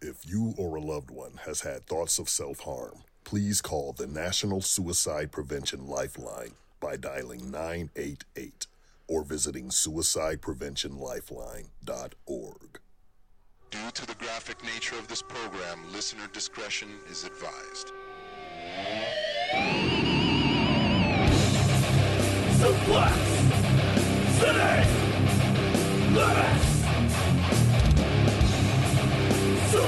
If you or a loved one has had thoughts of self harm, please call the National Suicide Prevention Lifeline by dialing 988 or visiting suicidepreventionlifeline.org. Due to the graphic nature of this program, listener discretion is advised. Suplex City Limits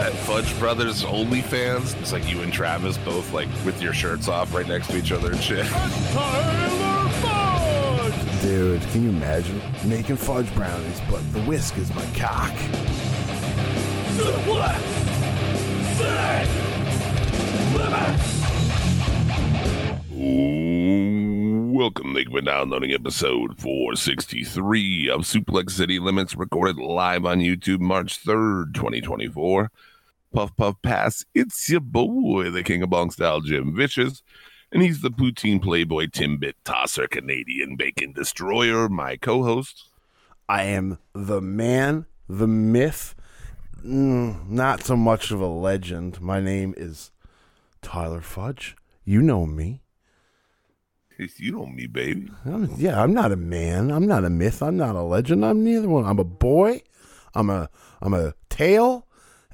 That Fudge Brothers OnlyFans. It's like you and Travis both like with your shirts off right next to each other and shit. Dude, can you imagine making fudge brownies, but the whisk is my cock? Suplex City Limits. Welcome, thank you for downloading episode 463 of Suplex City Limits, recorded live on YouTube March 3rd, 2024. Puff Puff Pass, it's your boy, the King of Bong Style, Jim Vicious, and he's the poutine playboy, Timbit Tosser, Canadian Bacon Destroyer, my co-host. I am the man, the myth, mm, not so much of a legend. My name is Tyler Fudge. You know me. You know me, baby. I'm, yeah, I'm not a man. I'm not a myth. I'm not a legend. I'm neither one. I'm a boy. I'm a I'm a tale,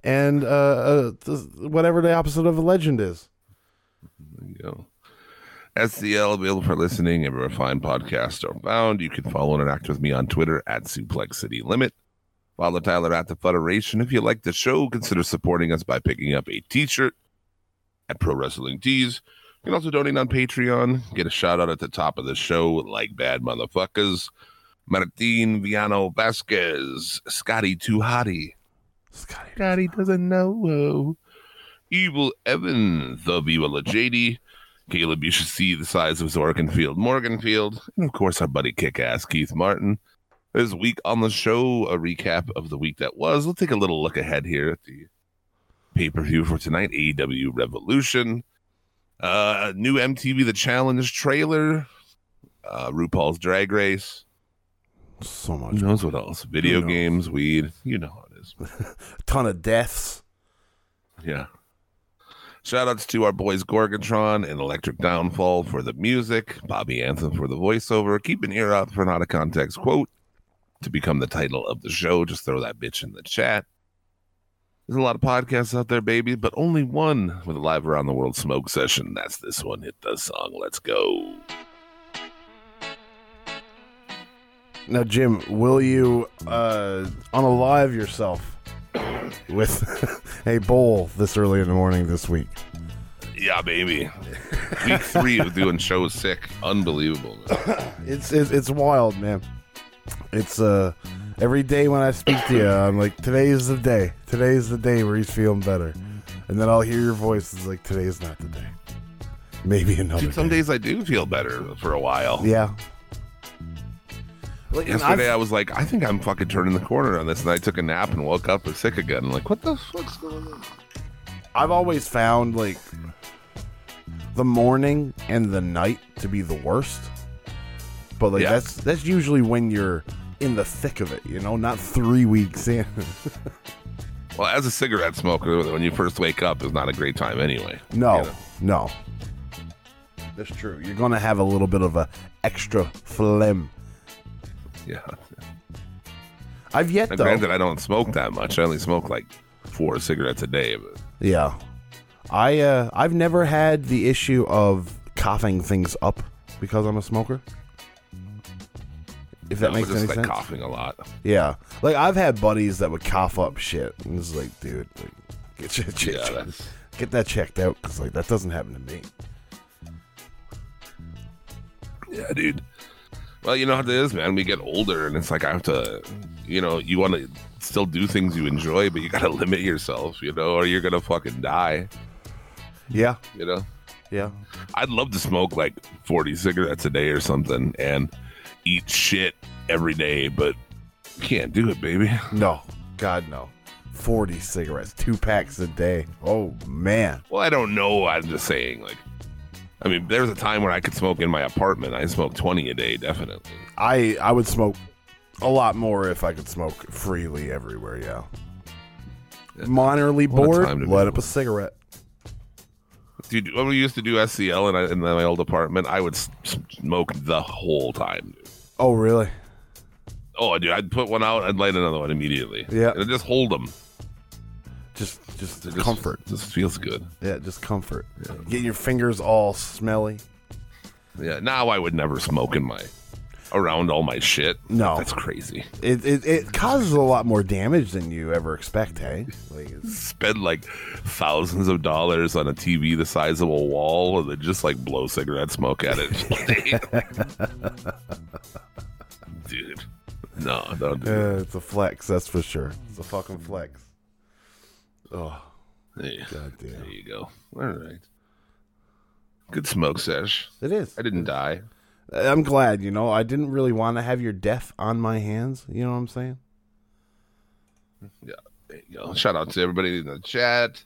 and uh, uh whatever the opposite of a legend is. There you go. SCL available for listening. Everywhere fine podcasts are found. You can follow and interact with me on Twitter at Suplex City Limit. Follow Tyler at the Federation. If you like the show, consider supporting us by picking up a T-shirt at Pro Wrestling Tees. You can also donate on Patreon. Get a shout out at the top of the show, like bad motherfuckers. Martin Viano Vasquez, Scotty Too Hottie. Scotty. Scotty doesn't know. Evil Evan, the Viva La JD. Caleb, you should see the size of his Oregonfield, Morganfield. And of course, our buddy kick ass Keith Martin. This week on the show, a recap of the week that was. Let's take a little look ahead here at the pay per view for tonight AEW Revolution. Uh, new MTV The Challenge trailer. Uh, RuPaul's Drag Race. So much. Who knows what else? Video games, weed. You know how it is. ton of deaths. Yeah. Shout outs to our boys Gorgatron and Electric Downfall for the music, Bobby Anthem for the voiceover. Keep an ear out for out of context quote to become the title of the show. Just throw that bitch in the chat. There's a lot of podcasts out there, baby, but only one with a live around the world smoke session. That's this one. Hit the song. Let's go. Now, Jim, will you uh, unalive yourself with a bowl this early in the morning this week? Yeah, baby. Week three of doing shows sick. Unbelievable. It's it's, it's wild, man. It's uh every day when I speak to you, I'm like, today is the day. Today is the day where he's feeling better, and then I'll hear your voice. It's like today is not the day. Maybe another. Dude, some day. days I do feel better for a while. Yeah. Like, Yesterday I've- I was like, I think I'm fucking turning the corner on this, and I took a nap and woke up and sick again. I'm like, what the fuck's going on? I've always found like the morning and the night to be the worst. But like Yeah. that's that's usually when you're in the thick of it, you know, not three weeks in. Well, as a cigarette smoker, when you first wake up is not a great time anyway. no, You know? no. That's true. You're gonna have a little bit of a extra phlegm. Yeah. I've yet And though. granted, I don't smoke that much. I only smoke like four cigarettes a day. But Yeah. I uh I've never had the issue of coughing things up because I'm a smoker. If that I'm makes just any like sense. coughing a lot. Yeah. Like I've had buddies that would cough up shit. And it's like, dude, like, get your, check, Yeah, that's get that checked out cuz like that doesn't happen to me. yeah, dude. Well, you know how it is, man. We get older, and it's like I have to, you know, you want to still do things you enjoy, but you gotta limit yourself, you know, or you're gonna fucking die, Yeah, you know. yeah. I'd love to smoke like 40 cigarettes a day or something and eat shit every day, but can't do it, baby. No, God no. Forty cigarettes, two packs a day. Oh man. Well, I don't know. I'm just saying, like, I mean, there was a time where I could smoke in my apartment. I smoked 20 a day, definitely. I I would smoke a lot more if I could smoke freely everywhere. Yeah. Minorly bored, light up a cigarette. Dude, when we used to do SCL in, in my old apartment, I would smoke the whole time. Dude. Oh really? Oh, dude, I'd put one out, I'd light another one immediately. Yeah. and just hold them. Just just just, comfort. Just feels good. Yeah, just comfort. Getting your fingers all smelly. Yeah. Now I would never smoke in my around all my shit. No. that's crazy. It, it it causes a lot more damage than you ever expect. Hey, like Spend like thousands of dollars on a TV the size of a wall, and then just like blow cigarette smoke at it. Dude, no, don't do uh, it's a flex. That's for sure. It's a fucking flex. Oh god There you go. All right. Good smoke sesh. It is. I didn't die. I'm glad. You know, I didn't really want to have your death on my hands. You know what I'm saying? Yeah, there you go. Shout out to everybody in the chat.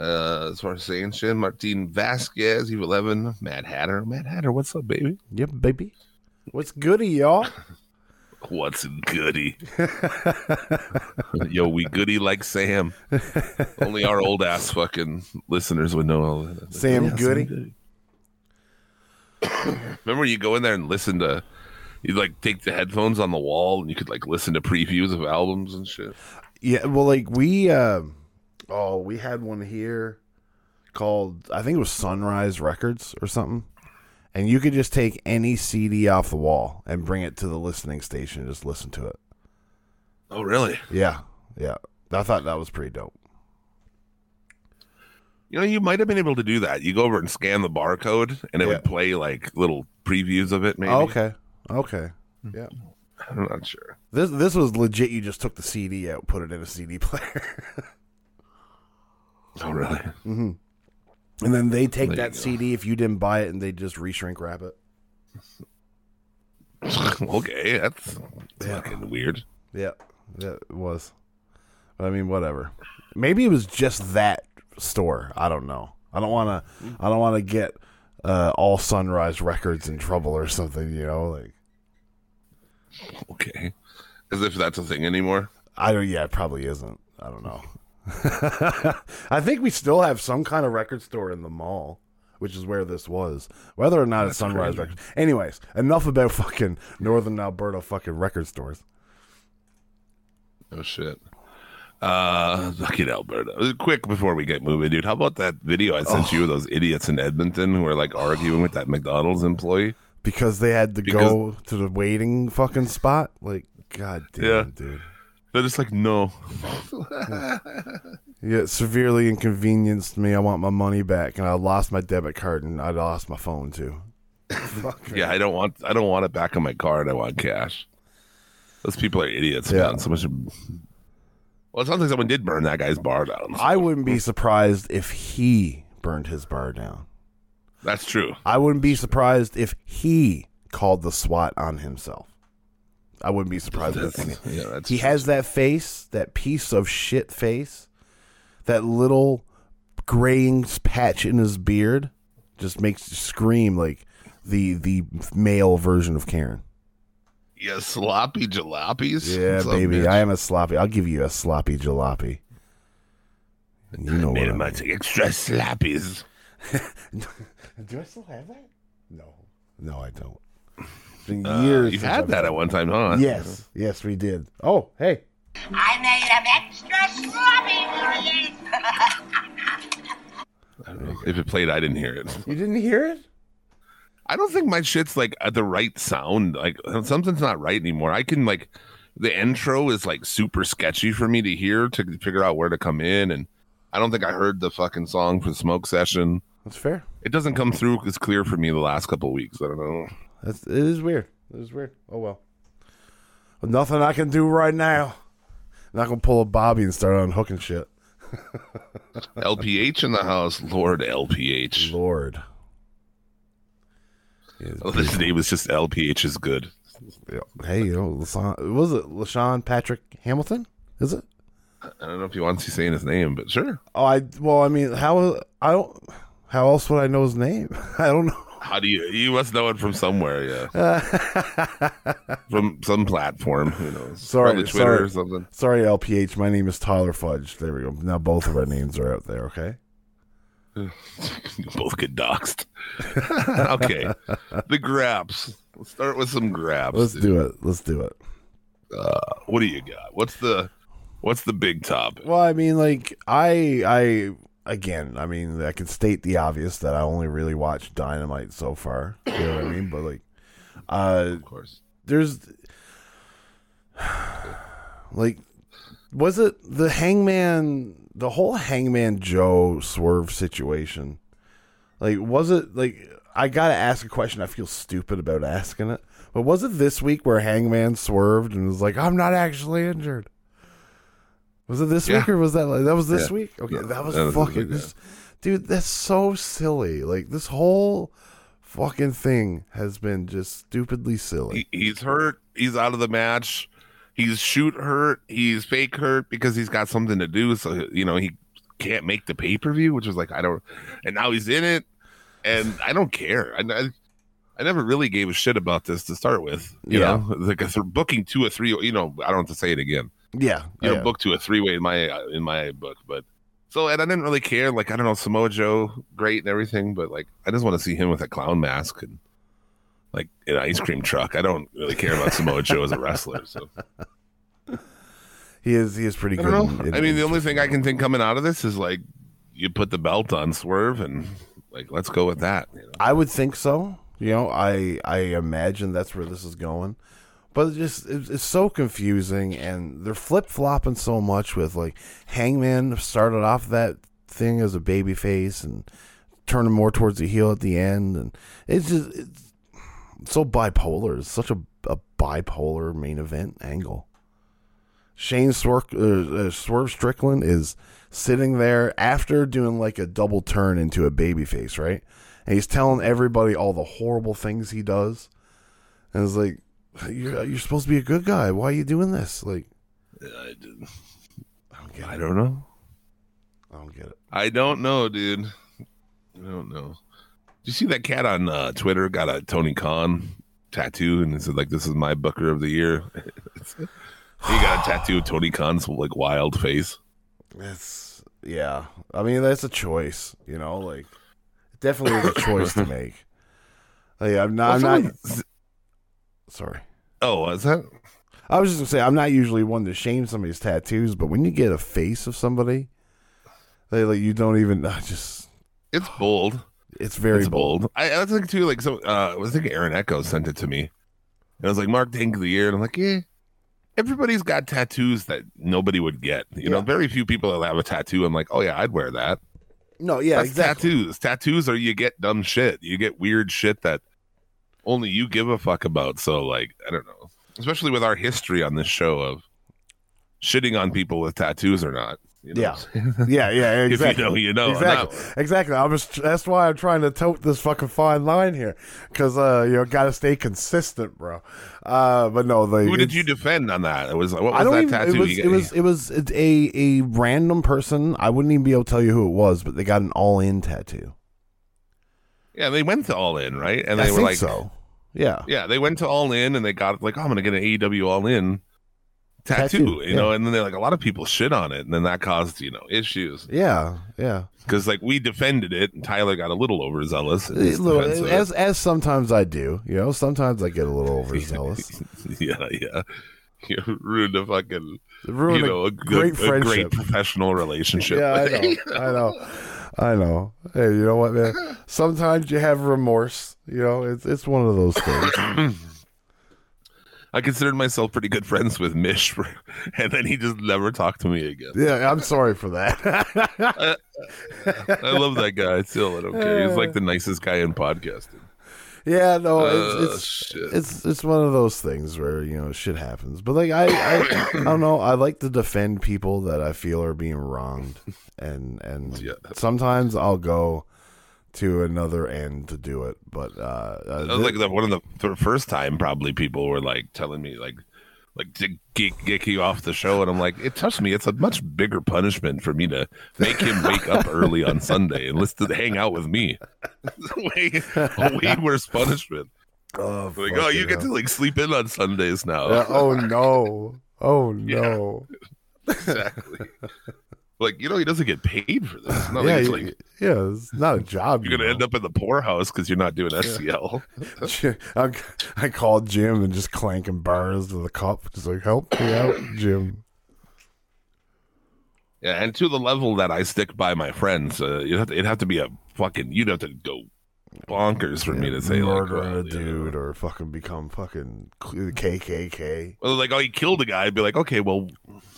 Uh, as far as saying shit, Martin Vasquez, Eve 11, Mad Hatter. Mad Hatter, what's up, baby? Yep, baby. What's goody, y'all? What's goody? Yo, we goody like Sam. Only our old ass fucking listeners would know all that. Sam Yeah, Goody? Remember you go in there and listen to, You'd like take the headphones on the wall and you could like listen to previews of albums and shit. Yeah, well, like we, uh, oh, we had one here called I think it was Sunrise Records or something, and you could just take any CD off the wall and bring it to the listening station and just listen to it. Oh, really? Yeah, yeah, I thought that was pretty dope. You know, you might have been able to do that. You go over and scan the barcode, and it Yeah. would play like little previews of it. Maybe. Oh, okay, okay, yeah. I'm not sure. This this was legit. You just took the CD out, put it in a CD player, Oh, really? Mm-hmm. And then they take There that. CD if you didn't buy it, and they just reshrink wrap it. okay, that's Yeah. fucking weird. Yeah, yeah, it was. But I mean, whatever. Maybe it was just that store. I don't know. I don't want to. I don't want to get uh, all Sunrise Records in trouble or something. You know, like Okay, as if that's a thing anymore. I don't. Yeah, it probably isn't. I don't know. I think we still have some kind of record store in the mall, which is where this was. Whether or not it's Sunrise crazy. Records. Anyways, enough about fucking Northern Alberta fucking record stores. Oh shit. Uh, fucking Alberta. Quick before we get moving, dude. How about that video I sent you of those idiots in Edmonton who are like arguing with that McDonald's employee? Because they had to Because- go to the waiting fucking spot. Like, god damn, Yeah. dude. They're just like, no. Yeah, it severely inconvenienced me. I want my money back, and I lost my debit card, and I lost my phone too. Yeah, I don't want. I don't want it back on my card. I want cash. Those people are idiots, Yeah. man. Someone should. Well, it sounds like someone did burn that guy's bar down. I wouldn't be surprised if he burned his bar down. That's true. I wouldn't be surprised if he called the SWAT on himself. I wouldn't be surprised That's- yeah, that's He has that face, that piece of shit face, that little graying patch in his beard, just makes you scream like the the male version of Karen. Yeah, sloppy jalopies. Yeah, What's baby? I am a sloppy. I'll give you a sloppy jalopy. You know what? I him mean. extra slappies. Do I still have that? No, no, I don't. It's been Uh, years. you since had I've that at one time, huh? Yes, yes, we did. Oh, hey, I made them extra sloppy for you. I don't know. If it played, I didn't hear it. you didn't hear it? I don't think my shit's like at the right sound. Like something's not right anymore. I can like the intro is like super sketchy for me to hear to figure out where to come in, and I don't think I heard the fucking song for Smoke Session. That's fair. It doesn't come through as clear for me the last couple of weeks. I don't know. That's it is weird. It is weird. Oh well. Well, Nothing I can do right now. I'm not gonna pull a Bobby and start unhooking shit. LPH in the house, Lord LPH. Lord. Oh, his name was just LPH is good. Yeah. Hey, you know, LaShawn, was it LaShawn Patrick Hamilton? Is it? I don't know if he wants you saying his name, but sure. Oh, I well, I mean, how I don't. How else would I know his name? I don't know. How do you? You must know it from somewhere, yeah. from some platform, who knows? Sorry, Probably Twitter sorry. or something. Sorry, LPH. My name is Tyler Fudge. There we go. Now both of our names are out there. Okay. Both get doxxed. okay, the grabs. Let's start with some grabs. Let's dude. do it. Let's do it. Uh, what do you got? What's the What's the big topic? Well, I mean, like I, I again, I mean, I can state the obvious that I only really watched Dynamite so far. You know what I mean? But like, uh, Of course. there's like was it the hangman the whole hangman joe swerve situation like was it like i gotta ask a question i feel stupid about asking it but was it this week where hangman swerved and was like i'm not actually injured was it this week or was that like that was this Yeah. week okay No, that was that was this fucking week, dude that's so silly like this whole fucking thing has been just stupidly silly He, he's hurt. He's out of the match. He's shoot hurt. He's fake hurt because he's got something to do. So you know he can't make the pay per view, which was like I don't. And now he's in it, and I don't care. I, I, I never really gave a shit about this to start with. You Yeah. know, like if they're booking two or three. You know, I don't have to say it again. Yeah You know, yeah. book to a three way in my in my book, but. So and I didn't really care. Like I don't know Samoa Joe, great and everything, but like I just want to see him with a clown mask and like an ice cream truck. I don't really care about Samoa Joe as a wrestler. So He is he is pretty I good. don't know. in- in- I mean, the only thing I can think coming out of this is like you put the belt on Swerve and like let's go with that. you know? I would think so. You know, I I imagine that's where this is going. But it just it's, it's so confusing, and they're flip flopping so much with like Hangman started off that thing as a baby face and turning more towards the heel at the end, and it's just it's so bipolar. It's such a, a bipolar main event angle. Shane uh, uh, Swerve Strickland is sitting there after doing like a double turn into a babyface, right? And he's telling everybody all the horrible things he does. And it's like, you're, you're supposed to be a good guy. Why are you doing this? Like, I, don't get I it. don't know. I don't get it. I don't know, dude. I don't know. Did you see that cat on uh, Twitter got a Tony Khan tattoo and it said like this is my Booker of the year. he got a tattoo of Tony Khan's like wild face. It's, yeah. I mean, that's a choice, you know? Like, definitely is a choice to make. Like, I'm not, I'm not, sorry. Oh, is that? I was just gonna say I'm not usually one to shame somebody's tattoos, but when you get a face of somebody, they like you don't even I just It's bold. it's very it's bold. bold. I, I was thinking too, like so. Uh, I was thinking Aaron Echo sent it to me, and I was like, Mark Tank of the year, and I'm like, yeah. Everybody's got tattoos that nobody would get. You know, very few people that have a tattoo. I'm like, oh yeah, I'd wear that. No, yeah, That's exactly. tattoos. Tattoos are you get dumb shit. You get weird shit that only you give a fuck about. So like, I don't know. Especially with our history on this show of shitting on people with tattoos or not. You know? Yeah. Yeah, yeah, If exactly. you know, you know. Exactly. Exactly. I was. That's why I'm trying to tote this fucking fine line here, because uh, you know, got to stay consistent, bro. Uh, but no, like, Who did you defend on that? It was what I was don't that even. tattoo? It was. You It was. It was it's a a random person. I wouldn't even be able to tell you who it was, but they got an all in tattoo. Yeah, they went to All In, right? And I they were think like, so. Yeah. yeah, they went to All In and they got like, oh, I'm gonna get an AEW All In tattoo, Tattoo, you know. And then they're like, a lot of people shit on it, and then that caused you know issues Yeah. Yeah. because like we defended it, and Tyler got a little overzealous. Look, it. as as sometimes I do, you know, sometimes I get a little overzealous. yeah, yeah. You ruined a fucking, Ruin you a know, a, great good, a great professional relationship. Yeah, I know, I know, I know. Hey, you know what, man? Sometimes you have remorse. You know, it's it's one of those things. I considered myself pretty good friends with Mish, and then he just never talked to me again. Yeah, I'm sorry for that. I love that guy. Still, I don't care. He's like the nicest guy in podcasting. Yeah, no, Uh, it's it's, it's it's one of those things where you know shit happens. But like I, I, I don't know. I like to defend people that I feel are being wronged, and and Yeah. sometimes I'll go to another end to do it. But uh, uh, like the, one of the th- first time probably people were like telling me like like to get, get you off the show. And I'm like it touched me it's a much bigger punishment for me to make him wake up early on Sunday and listen to hang out with me. Way, a way worse punishment. Oh, like oh you get to like sleep in on Sundays now. Yeah, oh no, oh no. exactly like you know he doesn't get paid for this yeah, it's you- like yeah, it's not a job. you're gonna end up in the poorhouse because you're not doing SCL up. I, I called Jim and just clanking bars to the cup, just like help me out, Jim. Yeah, and to the level that I stick by my friends, uh, you'd have to, it'd have to be a fucking. You'd have to go bonkers for me to say like, murder well, a you dude or fucking become fucking KKK. Well, like, oh, he killed a guy. I'd be like, okay, well,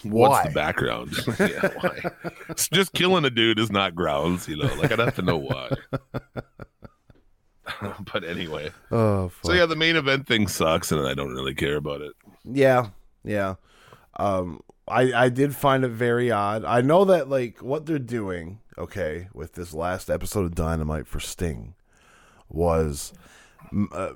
Why? what's the background? yeah, why? It's just killing a dude is not grounds, you know. Like, I'd have to know why. but anyway, Oh, fuck. so yeah, the main event thing sucks, and I don't really care about it. Yeah, yeah. Um, I I did find it very odd. I know that like what they're doing, okay, with this last episode of Dynamite for Sting, was uh,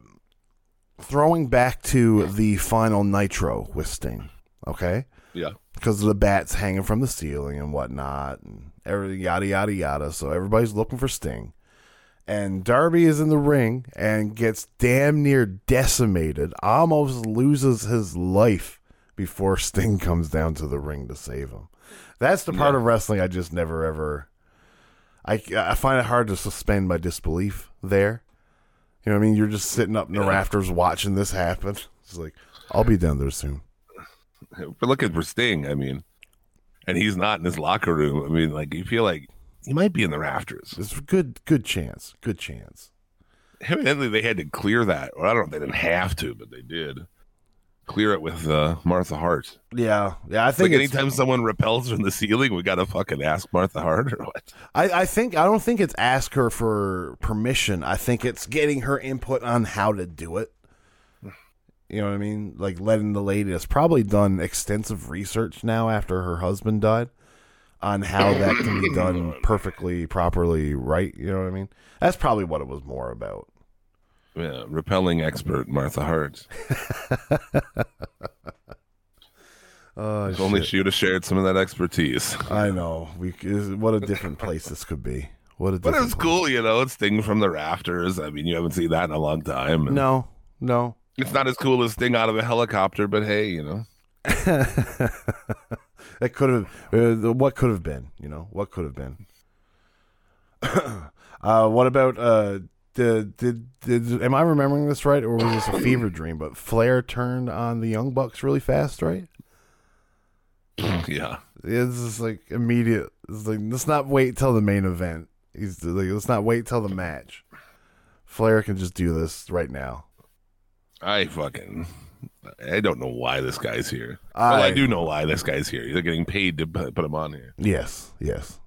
throwing back to the final Nitro with Sting, okay, Yeah, because the bats hanging from the ceiling and whatnot, and everything yada yada yada. So everybody's looking for Sting. And Darby is in the ring and gets damn near decimated, almost loses his life before Sting comes down to the ring to save him. That's the part of wrestling I just never ever. I, I find it hard to suspend my disbelief there. You know what I mean? You're just sitting up in the Yeah. rafters watching this happen. It's like, I'll be down there soon. we're looking for Sting. I mean, and he's not in his locker room. I mean, like, you feel like he might be in the rafters. It's a good, good chance. Good chance. evidently they had to clear that. Well, I don't know. if They didn't have to, but they did clear it with uh, Martha Hart. Yeah, yeah. I think like anytime someone repels from the ceiling, we gotta fucking ask Martha Hart or what? I, I think I don't think it's ask her for permission. I think it's getting her input on how to do it. You know what I mean? Like letting the lady has probably done extensive research now after her husband died on how that can be done perfectly, properly, right. You know what I mean? That's probably what it was more about. Yeah, repelling expert Martha Hart. Oh, If only she would have shared some of that expertise. I know. We what a different place this could be. What a But it different was cool, you know. It's Sting from the rafters. I mean, you haven't seen that in a long time. No, no. it's not as cool as Sting out of a helicopter, but hey, you know. that could have uh, what could have been you know what could have been uh what about uh did, did did am i remembering this right or was this a fever dream but flair turned on the young bucks really fast right yeah. it's just like immediate it's like let's not wait till the main event he's like let's not wait till the match flair can just do this right now I fucking I don't know why this guy's here. well, I I- do know why this guy's here. They're getting paid to put him on here. yes yes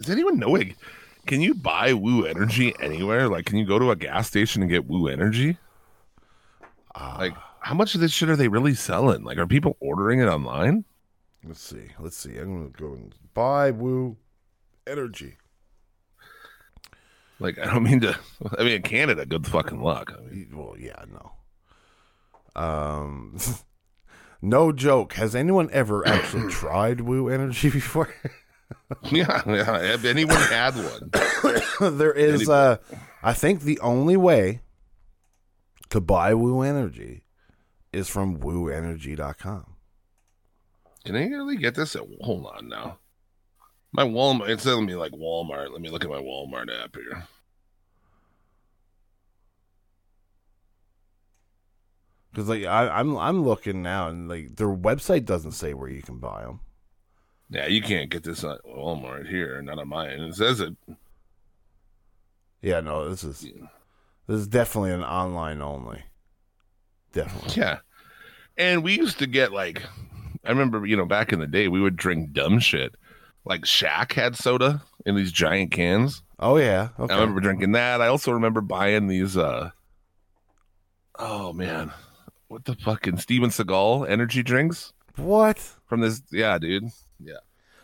Does anyone know it? Can you buy Woo Energy anywhere? Like, can you go to a gas station and get Woo Energy? like, how much of this shit are they really selling? Like, are people ordering it online? let's see let's see i'm gonna go and buy woo energy Like, I don't mean to. I mean, in Canada, good fucking luck. I mean, Well, yeah, no. Um, no joke. Has anyone ever actually tried Woo Energy before? yeah, yeah. Have anyone had one? there is, uh, I think the only way to buy Woo Energy is from wooenergy.com. Can I really get this? At, hold on now. My Walmart. It's telling me like Walmart. Let me look at my Walmart app here. Because like I, I'm, I'm looking now, and like their website doesn't say where you can buy them. Yeah, you can't get this at Walmart here. Not on mine. It says it. Yeah, no, this is this is definitely an online only. Definitely. Yeah. And we used to get like, I remember, you know, back in the day, we would drink dumb shit. Like Shaq had soda. in these giant cans. Oh yeah. Okay. I remember drinking that. I also remember buying these. uh Oh man, what the fucking Steven Seagal energy drinks what? from this? Yeah, dude.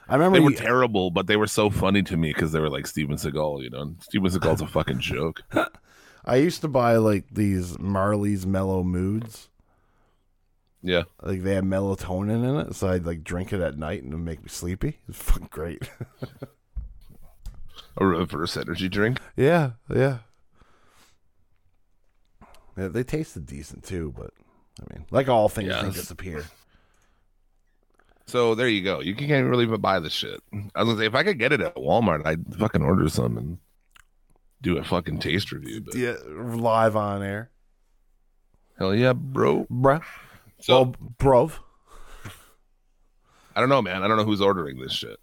I remember They were you- terrible, but they were so funny to me because they were like Steven Seagal. You know, Steven Seagal's a fucking joke. I used to buy like these Marley's Mellow Moods. Yeah, Like they had melatonin in it, so I'd like drink it at night and it'd make me sleepy. It's fucking great. a reverse energy drink. yeah, yeah. Yeah, they tasted decent too, but I mean, like all things, they disappear. So there you go. You can't really even buy the shit. I was gonna say if I could get it at Walmart, I'd fucking order some and do a fucking taste review. But Yeah, live on air, hell yeah, bro. bruh. So well, brov. I don't know, man. I don't know who's ordering this shit.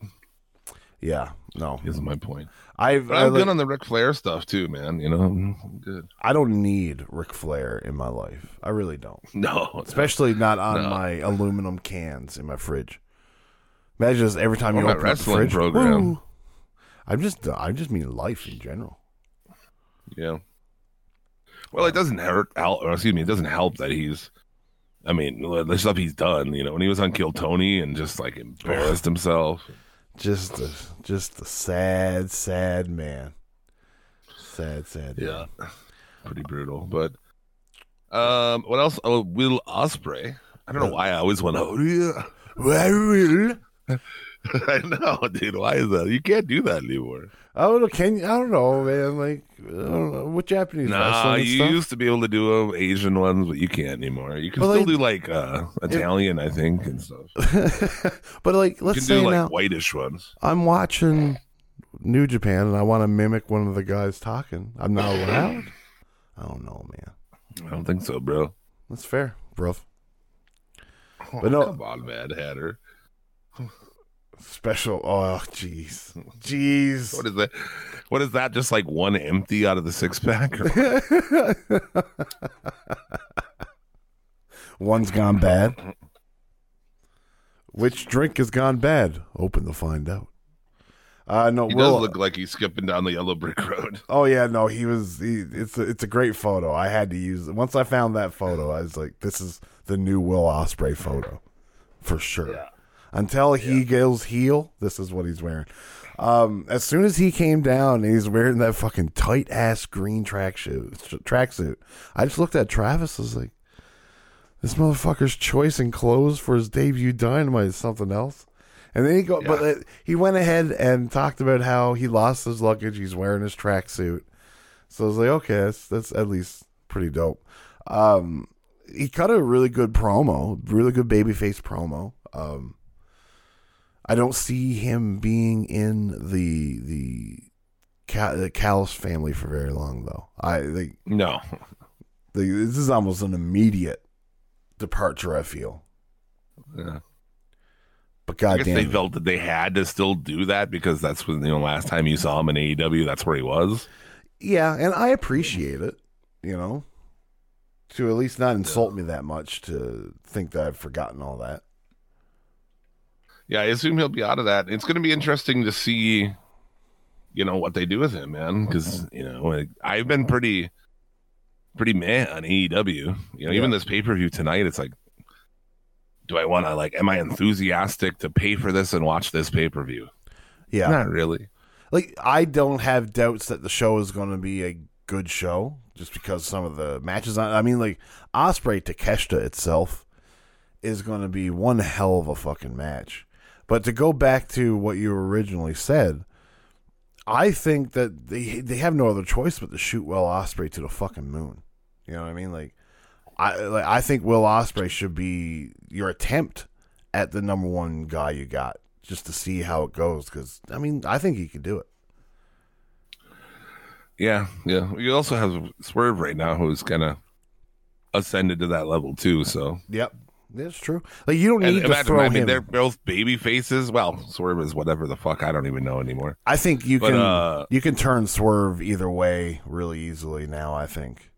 Yeah, no, Is my point. I've But I, I'm like- good on the Ric Flair stuff too, man. You know, I'm good. I don't need Ric Flair in my life. I really don't. No, especially not on No. my aluminum cans in my fridge. Imagine just every time Or you open wrestling fridge. program. woo. I'm just, I just mean life in general. Yeah. Well, it doesn't hurt. Or excuse me, it doesn't help that he's. I mean, the stuff he's done. You know, when he was on Kill Tony and just like embarrassed himself. Just a, just a sad, sad man. Sad, sad. man. Yeah, pretty brutal. But um, what else? Oh, Will Ospreay. I don't know why I always want to. Oh yeah, Well, I know, dude. Why is that? You can't do that anymore. I don't know. Can you? I don't know, man. Like, I don't know. What Japanese Nah, you stuff? used to be able to do Asian ones, but you can't anymore. You can But, still like- do like uh, Italian, I think, and stuff. but like, let's can say do like now whitish ones. I'm watching New Japan and I want to mimic one of the guys talking. I'm not allowed. I don't know, man. I don't think so, bro. That's fair, bro. Oh, But no- come on, Mad Hatter. Special. Oh, jeez, jeez. What is that? What is that? Just like one empty out of the six pack? Or- One's gone bad. Which drink has gone bad? Open to find out. Uh no, he Will. does look like he's skipping down the yellow brick road. oh yeah, no, he was. He, it's a, it's a great photo. I had to use it. Once I found that photo, I was like, this is the new Will Ospreay photo for sure. Until he goes heel, this is what he's wearing. Um, as soon as he came down, he's wearing that fucking tight ass green track shoe, tracksuit. I just looked at Travis. I was like, this motherfucker's choice in clothes for his debut Dynamite is something else. And then he go, but uh, he went ahead and talked about how he lost his luggage. He's wearing his tracksuit. So I was like, okay, that's that's at least pretty dope. Um, he cut a really good promo, really good babyface promo. Um, I don't see him being in the the Cal- the family for very long, though. I think No, the, this is almost an immediate departure. I feel, yeah. but I guess they goddamn, felt that they had to still do that because that's when you know last time you saw him in AEW, that's where he was. yeah, and I appreciate it. You know, to at least not insult me that much to think that I've forgotten all that. Yeah, I assume he'll be out of that. It's going to be interesting to see, you know, what they do with him, man. Because you know, like, I've been pretty, pretty meh on AEW. You know, even this pay per view tonight, it's like, do I want to like? Am I enthusiastic to pay for this and watch this pay per view? Yeah, Not really. like I don't have doubts that the show is going to be a good show just because some of the matches on I mean like Ospreay to Takeshita itself is going to be one hell of a fucking match. But to go back to what you originally said, I think that they they have no other choice but to shoot Will Ospreay to the fucking moon. You know what I mean? Like I like, I think Will Ospreay should be your attempt at the number one guy you got just to see how it goes cuz I mean, I think he could do it. Yeah, yeah. You also have Swerve right now, who's kind of ascended to that level too. So Yep. That's true. Like you don't and need to imagine, throw I mean, him. they're both baby faces. Well, Swerve is whatever the fuck. I don't even know anymore. I think you But, can uh, you can turn swerve either way really easily now. I think,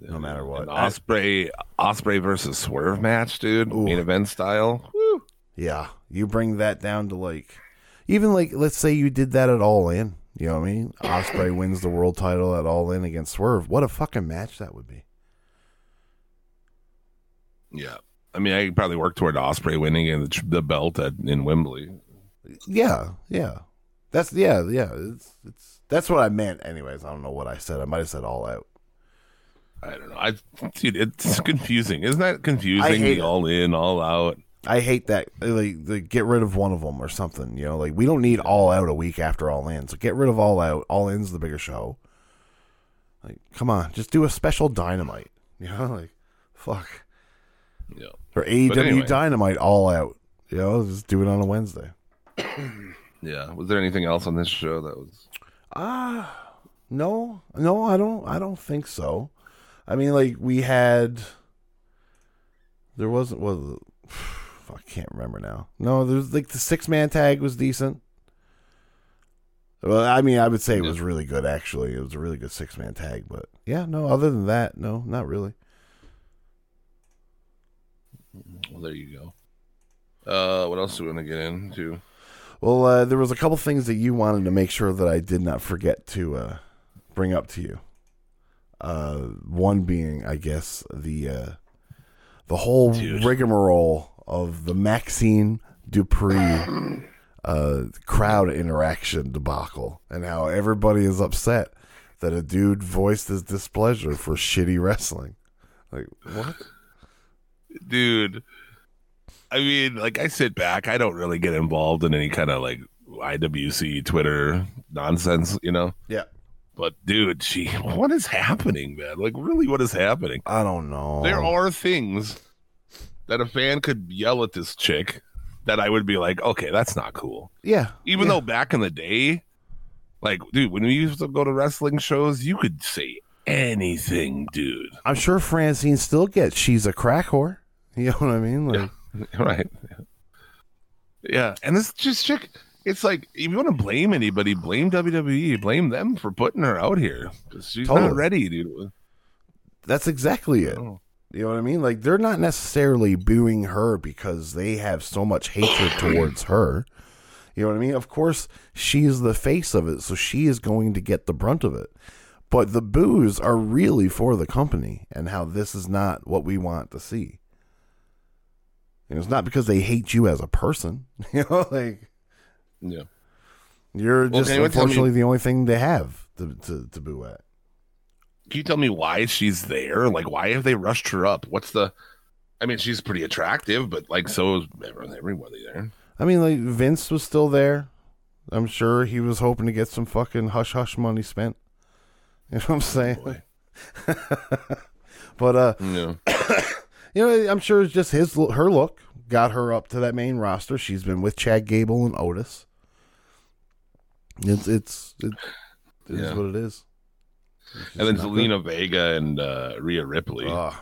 no matter what. Ospreay, Ospreay versus Swerve match, dude. Ooh. Main event style. Woo. yeah, you bring that down to like, Even like, let's say you did that at All In. You know what I mean? Ospreay wins the world title at All In against Swerve. What a fucking match that would be. Yeah. I mean, I could probably work toward Ospreay winning and the, the belt at, in Wembley. Yeah, yeah. That's yeah, yeah. It's it's that's what I meant. Anyways, I don't know what I said. I might have said all out. I don't know. I dude, it's confusing. Isn't that confusing? The all in, all out. I hate that. Like, the, get rid of one of them or something. You know, like we don't need all out a week after all in. So get rid of all out. All in's the bigger show. Like, come on, just do a special dynamite. You know, like fuck Yeah. Or AEW anyway. dynamite all out. You know, just do it on a Wednesday. Yeah. Was there anything else on this show that was? Ah, no, no, I don't. I don't think so. I mean, like we had. There wasn't was. I can't remember now. No, there's like the six man tag was decent. Well, I mean, I would say it was really good. Actually, it was a really good six man tag. But yeah, no. Other than that, no, not really. Well, there you go. Uh, what else do we want to get into? Well, uh, there was a couple things that you wanted to make sure that I did not forget to uh, bring up to you. Uh, one being, I guess, the uh, the whole Dude. rigmarole of the Maxxine Dupre uh, crowd interaction debacle, and how everybody is upset that a dude voiced his displeasure for shitty wrestling. Like what? Dude, I mean, like, I sit back. I don't really get involved in any kind of like IWC Twitter nonsense, you know? Yeah, But, dude, she, what is happening, man? Like, really, what is happening? I don't know. There are things that a fan could yell at this chick that I would be like, okay, that's not cool. yeah, Even yeah. though back in the day, like, dude, when we used to go to wrestling shows, you could say anything, dude. I'm sure Francine still gets she's a crack whore. You know what I mean? Like, right. Yeah, and this just chick, it's like if you want to blame anybody, blame WWE, blame them for putting her out here because she's Totally. not ready, dude. that's exactly it. Oh. You know what I mean? Like they're not necessarily booing her because they have so much hatred towards her. You know what I mean? Of course, she's the face of it, so she is going to get the brunt of it. But the boos are really for the company and how this is not what we want to see. And it's not because they hate you as a person. You know, like Yeah. you're Well, just tell me- unfortunately the only thing they have to, to, to boo at. Can you tell me why she's there? Like, why have they rushed her up? What's the? I mean, she's pretty attractive, but like, so is everybody there. I mean, like Vince was still there. I'm sure he was hoping to get some fucking hush hush money spent. You know what I'm saying? Boy. But uh, Yeah. you know, I'm sure it's just his her look got her up to that main roster. She's been with Chad Gable and Otis. It's it's it, it is Yeah. what it is. And then Zelina Vega and uh, Rhea Ripley, good.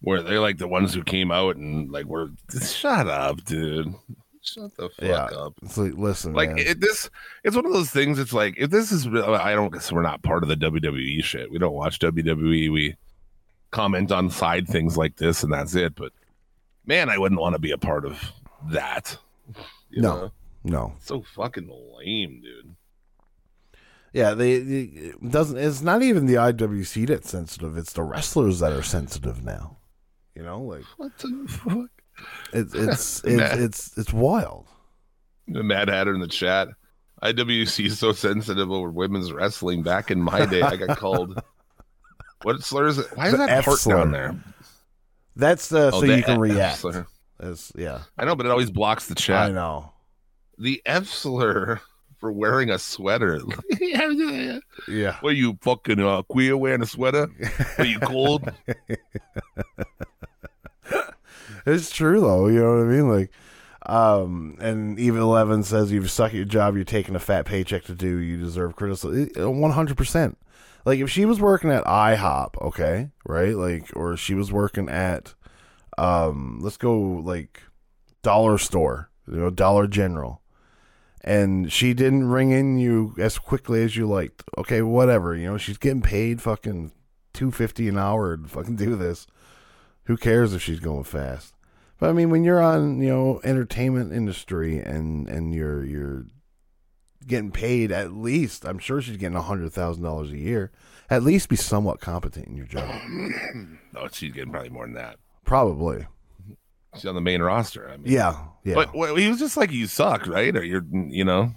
Where they're like the ones who came out and like were shut up, dude. Shut the fuck Yeah. up. It's like listen, Like it, this, it's one of those things. It's like if this is, I don't guess we're not part of the WWE shit. We don't watch WWE. We comment on side things like this, and that's it. But man, I wouldn't want to be a part of that. You No. know? no, so fucking lame, dude. yeah, they, they it doesn't. It's not even the IWC that's sensitive. It's the wrestlers that are sensitive now. You know, like What the fuck? it's it's it's it's it's wild. The Mad Hatter in the chat. IWC is so sensitive over women's wrestling. Back in my day, I got called. What slur is it? Why is The that F part slur. down there? That's the Oh, so the you can F react. slur. Yeah, I know, but it always blocks the chat. I know. The F slur for wearing a sweater. Yeah, what are you fucking uh, queer wearing a sweater? Are you cold? it's true though. You know what I mean? Like, um, and even Eleven says you suck at your job. You're taking a fat paycheck to do. You deserve criticism. One hundred percent. Like if she was working at IHOP, okay, right? Like, or she was working at, um, let's go like dollar store, you know, Dollar General, and she didn't ring in you as quickly as you liked. Okay, whatever. You know, she's getting paid fucking two fifty an hour to fucking do this. Who cares if she's going fast? But I mean, when you're on, you know, entertainment industry and and you're you're getting paid at least. I'm sure she's getting a hundred thousand dollars a year. At least be somewhat competent in your job. Oh, she's getting probably more than that. Probably. She's on the main roster. I mean, Yeah. Yeah. But well, he was just like, "You suck," right? Or you're, you know,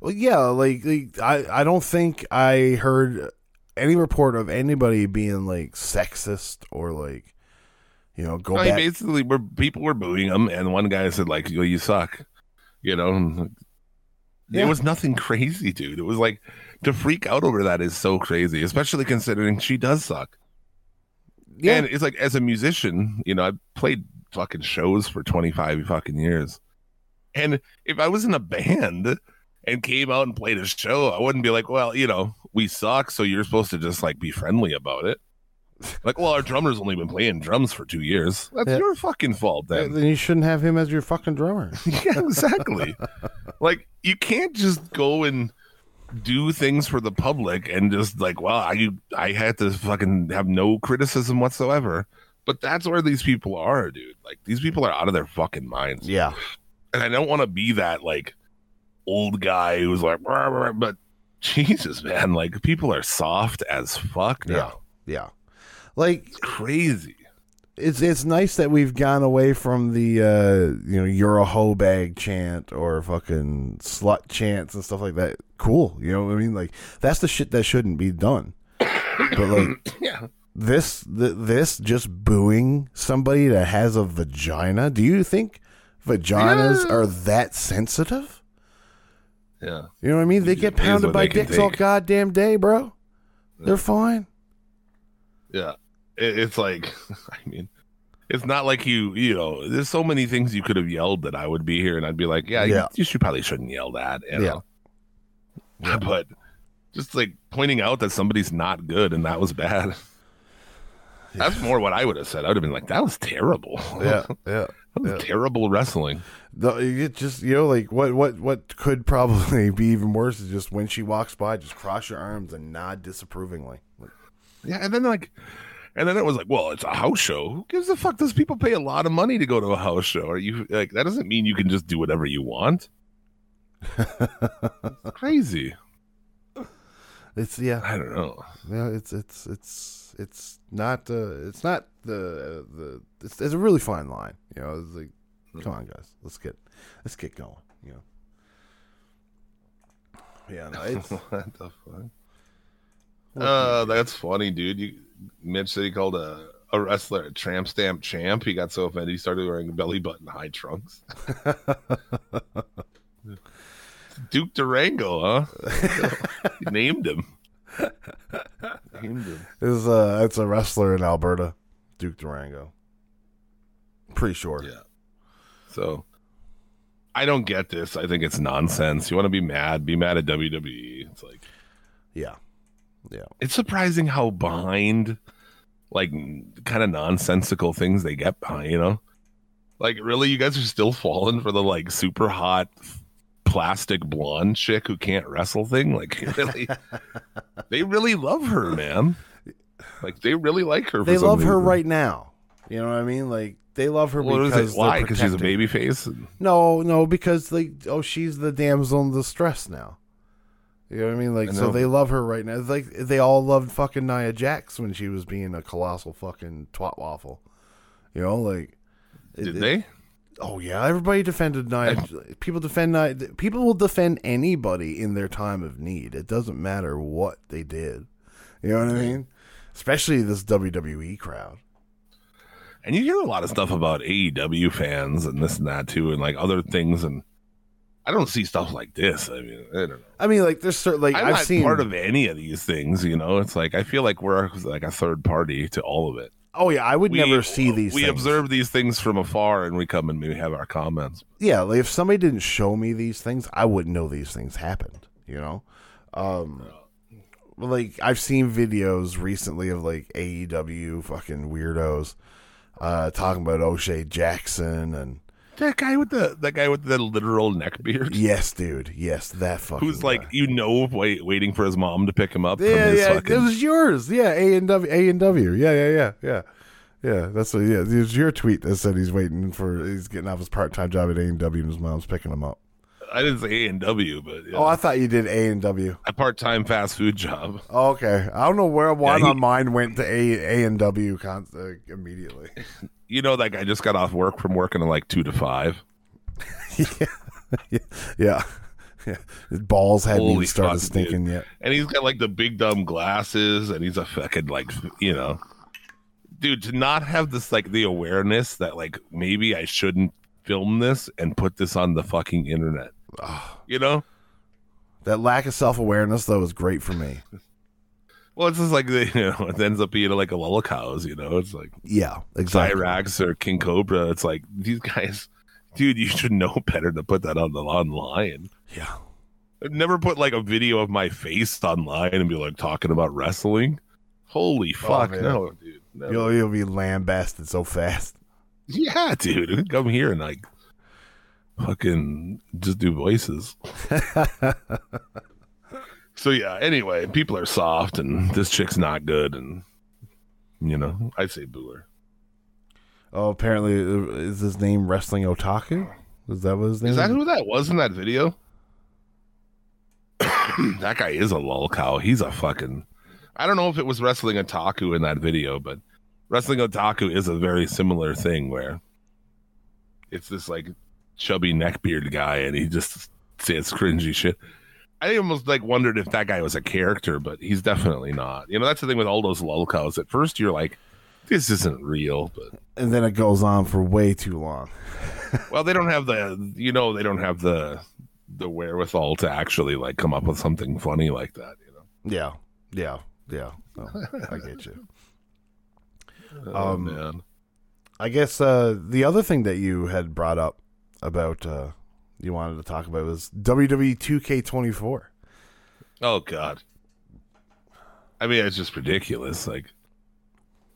Well, yeah, like, like I, I don't think I heard any report of anybody being like sexist or like, you know, go back. basically, were people were booing him, and one guy said like, "You, you suck," you know. Yeah. It was nothing crazy, dude. It was like to freak out over that is so crazy, especially considering she does suck. yeah, And it's like as a musician, you know, I've played fucking shows for 25 fucking years. And if I was in a band and came out and played a show, I wouldn't be like, well, you know, we suck, so you're supposed to just like be friendly about it. Like, well, our drummer's only been playing drums for two years. That's Yeah. your fucking fault then. then you shouldn't have him as your fucking drummer. yeah, exactly. like you can't just go and do things for the public and just like, well, I I had to fucking have no criticism whatsoever. But that's where these people are, dude. Like these people are out of their fucking minds. yeah, And I don't want to be that like old guy who's like, "Rah, rah," but Jesus, man, like people are soft as fuck now. yeah. Like crazy. it's it's nice that we've gone away from the uh you know you're a hoe bag chant or fucking slut chants and stuff like that. Cool, you know what I mean? Like that's the shit that shouldn't be done. But like Yeah. this th- this just booing somebody that has a vagina. Do you think vaginas Yeah. are that sensitive? Yeah. You know what I mean? They It get pounded by they dicks all goddamn day, bro. They're fine. Yeah. It, it's like, I mean, it's not like you, you know, there's so many things you could have yelled that I would be here and I'd be like, yeah, you- Yeah. You, should probably shouldn't yell that. You Yeah. know? But just like pointing out that somebody's not good and that was bad. That's more what I would have said. I would have been like, that was terrible. yeah. Yeah. That was terrible wrestling. The, it just you know like what what what could probably be even worse is just when she walks by, just cross your arms and nod disapprovingly. Yeah. And then like, and then it was like, well, it's a house show. Who gives a fuck? Those people pay a lot of money to go to a house show. Are you like, that doesn't mean you can just do whatever you want. It's crazy. It's yeah, I don't know. yeah. It's it's it's it's not uh, it's not the uh, the it's, it's a really fine line. You know, it's like come on guys, let's get let's get going. You know. Yeah, no, it's what the fuck? Uh, that's funny, dude. You, Mitch said he called a, a wrestler a tramp stamp champ. He got so offended he started wearing belly button high trunks. Duke Durango, huh? Named him. Named him. is uh it's a wrestler in Alberta, Duke Durango. Pretty sure. Yeah. So I don't get this. I think it's nonsense. You want to be mad? Be mad at WWE. It's like Yeah. Yeah. it's surprising how behind like kind of nonsensical things they get behind you know like really you guys are still falling for the like super hot plastic blonde chick who can't wrestle thing like really they really love her man like they really like her They love her right now. You know what I mean? Like they love her What is because why because she's a baby face No, no, because like oh she's the damsel in distress now. You know what I mean? Like I so they love her right now. It's like they all loved fucking Nia Jax when she was being a colossal fucking twat waffle. You know, like did it- they Oh yeah, everybody defended Nia. people defend Nia. People will defend anybody in their time of need. It doesn't matter what they did. You know what I mean? Especially this WWE crowd. and you hear a lot of stuff about AEW fans and this and that too and like other things and I don't see stuff like this. I mean, I don't know. I mean, like there's certain like I'm I've not seen part of any of these things, you know. It's like I feel like we're like a third party to all of it. Oh yeah, I would We- never see these. Things. We things. observe these things from afar, and we come and we have our comments. yeah, like if somebody didn't show me these things, I wouldn't know these things happened. You know, um, like I've seen videos recently of like AEW fucking weirdos uh, talking about O'Shea Jackson and That guy with the that guy with the literal neck beard, yes, dude, yes, that fucking who's like guy. you know, wait, waiting for his mom to pick him up. from yeah, his yeah, fucking, it was yours, yeah, A and W, A and W, yeah, yeah, yeah, yeah. Yeah, that's what. Yeah, it was your tweet that said he's waiting for. He's getting off his part time job at A and W, and his mom's picking him up. I didn't say A and W, but yeah. Oh, I thought you did A and W. a part-time fast food job. Oh, okay. I don't know where why Yeah, my he- mind went to A A and W con- uh, immediately. You know that guy just got off work from working at like two to five. yeah, yeah. His balls hadn't Holy even started fuck, stinking yet. and he's got like the big dumb glasses and he's a fucking like you know dude to not have this like the awareness that like maybe i shouldn't film this and put this on the fucking internet Ah. you know That lack of self awareness though is great for me. well it's just like the, you know it ends up being like a lollicows you know it's like Yeah, exactly. Cyrax or king cobra it's like these guys dude you should know better to put that on the online Yeah. I'd never put like a video of my face online and be like talking about wrestling holy oh, fuck man. no dude no. You'll you'll be lambasted so fast. Yeah, dude. Come here and like fucking just do voices. so yeah, anyway, people are soft and this chick's not good and you know, I say booer. Oh, apparently uh, is his name Wrestling Otaku? Is that what his name Is that who that was in that video? that guy is a lol cow. He's a fucking I don't know if it was wrestling otaku in that video, but wrestling otaku is a very similar thing where it's this like chubby neckbeard guy and he just says cringy shit. I almost like wondered if that guy was a character, but he's definitely not. You know, that's the thing with all those lol cows. At first you're like, this isn't real, but And then it goes on for way too long. well, they don't have the you know they don't have the the wherewithal to actually like come up with something funny like that. You know. Yeah, yeah, yeah. No, I get you. Oh Um, man. I guess uh, the other thing that you had brought up about uh, you wanted to talk about was WWE 2K24. Oh god. I mean, it's just ridiculous. Like,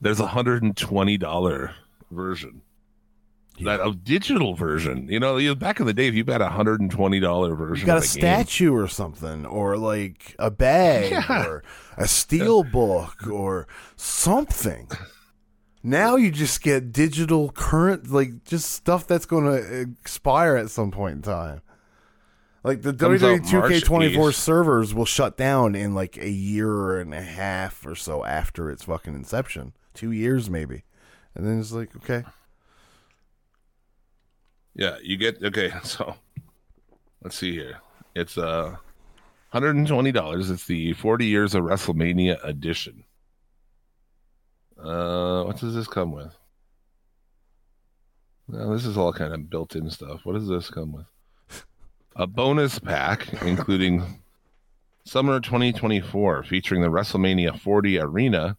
there's a hundred and twenty dollar version. That a digital version, you know, you- back in the day, if you had a hundred and twenty dollar version, You got a of the game, statue or something, or like a bag, Yeah. or a steel book, or something. Now you just get digital current, like just stuff that's going to expire at some point in time. Like the Comes WWE 2K24 servers will shut down in like a year and a half or so after its fucking inception, two years maybe, and then it's like okay, Yeah, you get okay. So let's see here. It's uh hundred and twenty dollars. It's the forty years of WrestleMania edition. Uh, what does this come with? Well, this is all kind of built-in stuff. What does this come with? A bonus pack including Summer 2024 featuring the WrestleMania 40 arena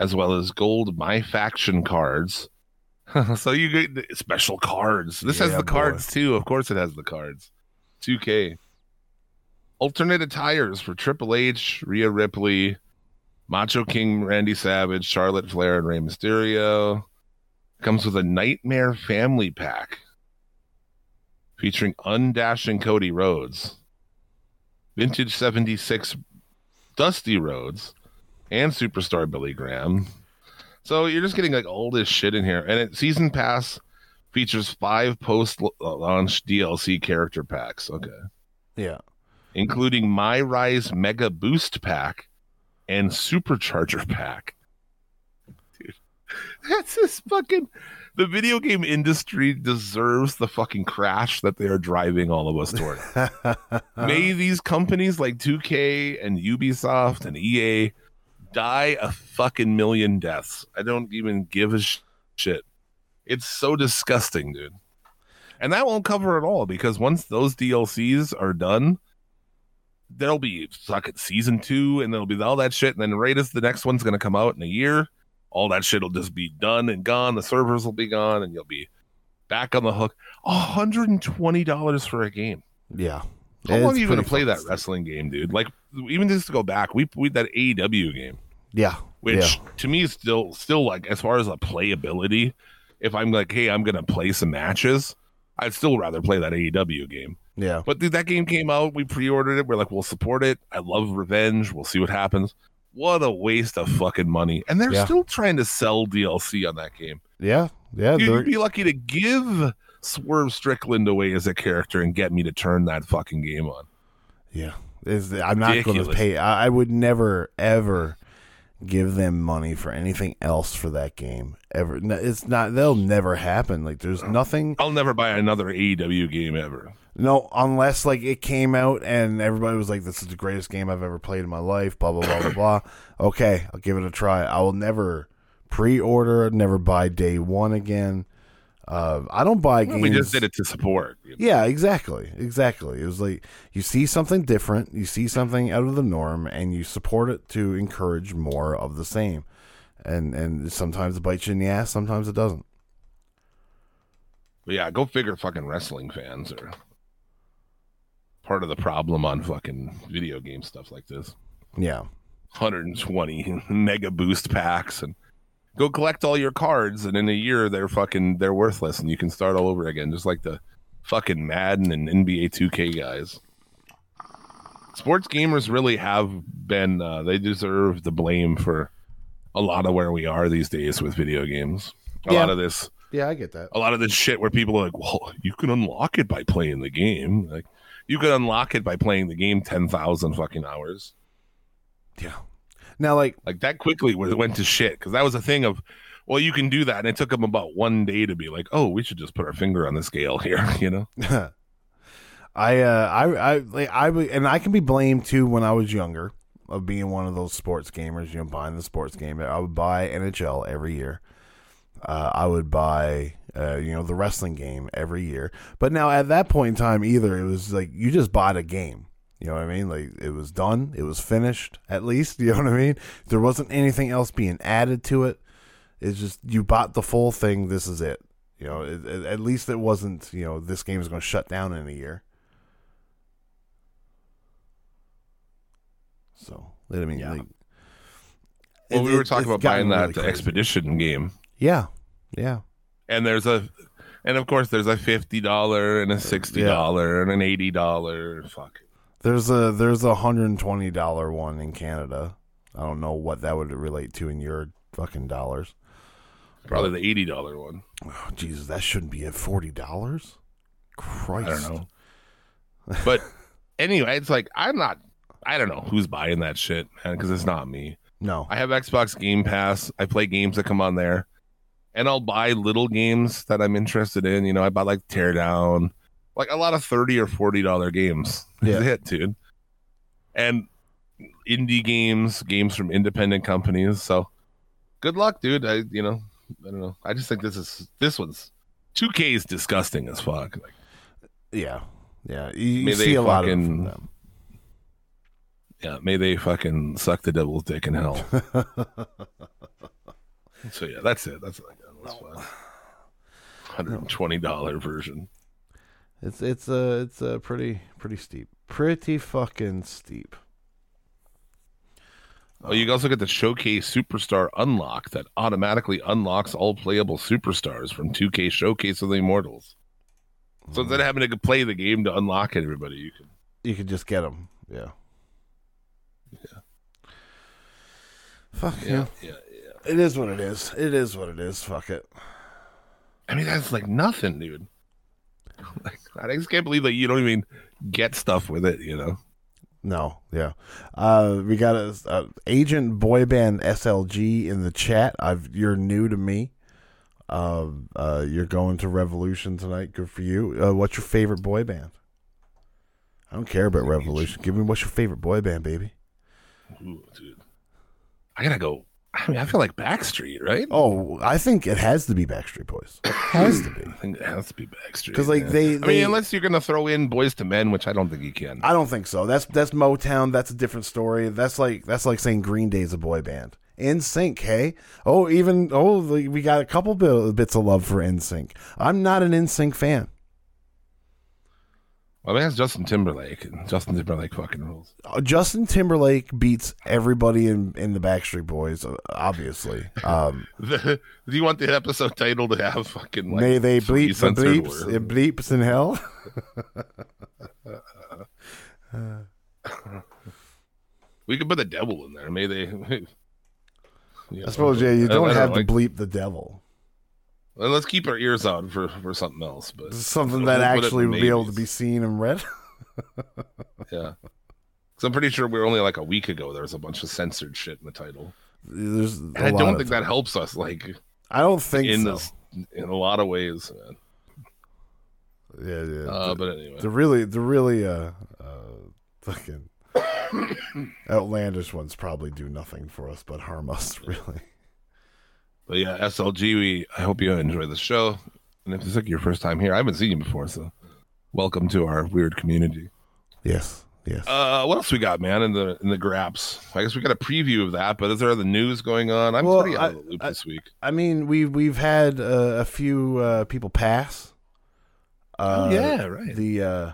as well as gold My Faction cards. so you get special cards. This has the boy. cards too. Of course, it has the cards. 2K. Alternate attires for Triple H, Rhea Ripley, Macho King, Randy Savage, Charlotte Flair, and Rey Mysterio. Comes with a Nightmare Family Pack featuring Undashing Cody Rhodes, Vintage 76 Dusty Rhodes, and Superstar Billy Graham. So you're just getting like all this shit in here. And it, Season Pass features five post uh, launch DLC character packs. Okay. yeah, Including My Rise Mega Boost Pack and Supercharger Pack. Dude, that's this fucking. The video game industry deserves the fucking crash that they are driving all of us toward. May these companies like 2K and Ubisoft and EA die a fucking million deaths. I don't even give a sh- shit. It's so disgusting, dude. And that won't cover it all because once those DLCs are done, there'll be fucking season two and there'll be all that shit. And then right as the next one's going to come out in a year, all that shit will just be done and gone. The servers will be gone and you'll be back on the hook. $120 for a game. yeah. How long It's are you going to play that wrestling game, dude? Like, even just to go back, we we that AEW game, Yeah, which yeah. to me is still still like as far as a playability. If I'm like, hey, I'm going to play some matches, I'd still rather play that AEW game. Yeah. But dude, that game came out, we pre-ordered it. We're like, we'll support it. I love Revenge. We'll see what happens. What a waste of fucking money! And they're Yeah. still trying to sell DLC on that game. Yeah, yeah, Dude, you'd be lucky to give swerve Strickland away as a character and get me to turn that fucking game on. Yeah, Is- I'm not going to pay. I, I would never ever give them money for anything else for that game ever. No, It's not. They'll never happen. Like there's nothing. I'll never buy another AEW game ever. No, unless like it came out and everybody was like, "This is the greatest game I've ever played in my life." Blah blah blah blah blah. Okay, I'll give it a try. I will never pre-order, never buy day one again. Uh, I don't buy games. We just did it to support. you know? Yeah, exactly, exactly. It was like you see something different, you see something out of the norm, and you support it to encourage more of the same. And and sometimes it bites you in the ass, sometimes it doesn't. But yeah, go figure. Fucking wrestling fans are part of the problem on fucking video game stuff like this. Yeah, 120 mega boost packs and go collect all your cards and in a year they're fucking they're worthless and you can start all over again just like the fucking Madden and NBA 2K guys. Sports gamers really have been uh, they deserve the blame for a lot of where we are these days with video games. A Yeah. lot of this yeah, I get that. a lot of this shit where people are like, "Well, you can unlock it by playing the game." Like you could unlock it by playing the game 10,000 fucking hours. Yeah. Now, like, like that quickly went to shit because that was a thing of well you can do that and it took them about one day to be like oh we should just put our finger on the scale here you know I, uh, I, I, like, I, and I can be blamed too when I was younger of being one of those sports gamers. You know, buying the sports game. I would buy NHL every year. Uh, I would buy, uh, you know, the wrestling game every year. But now at that point in time, either it was like you just bought a game. You know what I mean? Like it was done, it was finished. At least you know what I mean. There wasn't anything else being added to it. It's just you bought the full thing. This is it. You know, it, it- at least it wasn't. You know, this game is going to shut down in a year. So I mean, Yeah. like, well it- we were talking about buying gotten that crazy. expedition game Yeah, yeah. And there's a and of course there's a $50 and a $60 and an $80 fuck. There's a there's a hundred and twenty dollar one in Canada. I don't know what that would relate to in your fucking dollars. probably the $80 one. Oh, Jesus, that shouldn't be at forty dollars. Christ, i don't know. But anyway it's like i'm not i don't know who's buying that shit man because it's not me. No, I have Xbox Game Pass. I play games that come on there, and I'll buy little games that I'm interested in. You know, I buy like Teardown, like a lot of thirty or forty dollar games. Yeah. That's it, dude. And indie games, games from independent companies. So, good luck, dude. I, you know, I don't know. I just think this is this one's 2K is disgusting as fuck. Like, yeah, yeah. You, you see a lot of them. yeah, may they fucking suck the devil's dick in hell. so yeah, that's it. That's what I got. That's. Hundred and twenty dollar version. It's it's uh it's uh, pretty pretty steep, pretty fucking steep. Oh, you also get the Showcase Superstar Unlock that automatically unlocks all playable superstars from 2K Showcase of the Immortals. So instead of having to play the game to unlock everybody, you can. You could just get them. Yeah. Yeah. Fuck yeah. yeah, yeah. It is what it is. It is what it is. Fuck it. I mean, that's like nothing, dude. Like, I just can't believe that you don't even get stuff with it. You know. No, yeah. Uh, we got a, a agent boy band SLG in the chat. I've you're new to me. Uh, uh, you're going to Revolution tonight. Good for you. Uh, what's your favorite boy band? I don't care about Revolution. Give me what's your favorite boy band, baby. Ooh, dude. I gotta go. I mean, I feel like Backstreet, right? Oh, I think it has to be Backstreet Boys. It has to be. I think it has to be Backstreet. Because like, yeah. they- I mean, unless you're gonna throw in Boyz II Men, which I don't think you can. I don't think so. That's that's Motown. That's a different story. That's like that's like saying Green Day's a boy band. NSYNC, hey. Oh, even oh, we got a couple bits of love for NSYNC. I'm not an NSYNC fan. I mean, that's Justin Timberlake. Justin Timberlake fucking rules. Uh, Justin Timberlake beats everybody in in the Backstreet Boys. uh, Obviously, um, The, do you want the episode title to have fucking like may they bleep the bleeps, it bleeps in hell. We could put the devil in there. May they? I suppose yeah, you I- don't have like- to bleep the devil. Well, let's keep our ears out for, for something else. But Something that actually would be able to be seen and read. Yeah. Because I'm pretty sure we were only like a week ago. There was a bunch of censored shit in the title, There's and I I don't think that helps us. Like I don't think in so. this, in a lot of ways. Man. Yeah, yeah. Uh, the, but anyway, the really, the really, uh, uh, fucking outlandish ones probably do nothing for us but harm us. Really. But yeah, SLG. We I hope you enjoy the show. And if this is like your first time here, I haven't seen you before, so welcome to our weird community. Yes. Yes. Uh, what else we got, man? In the in the graps, I guess we got a preview of that. But is there other news going on? I'm Well, pretty out of I- the loop I- this week. I mean, we we've had uh, a few uh, people pass. Uh, oh yeah, right. The uh,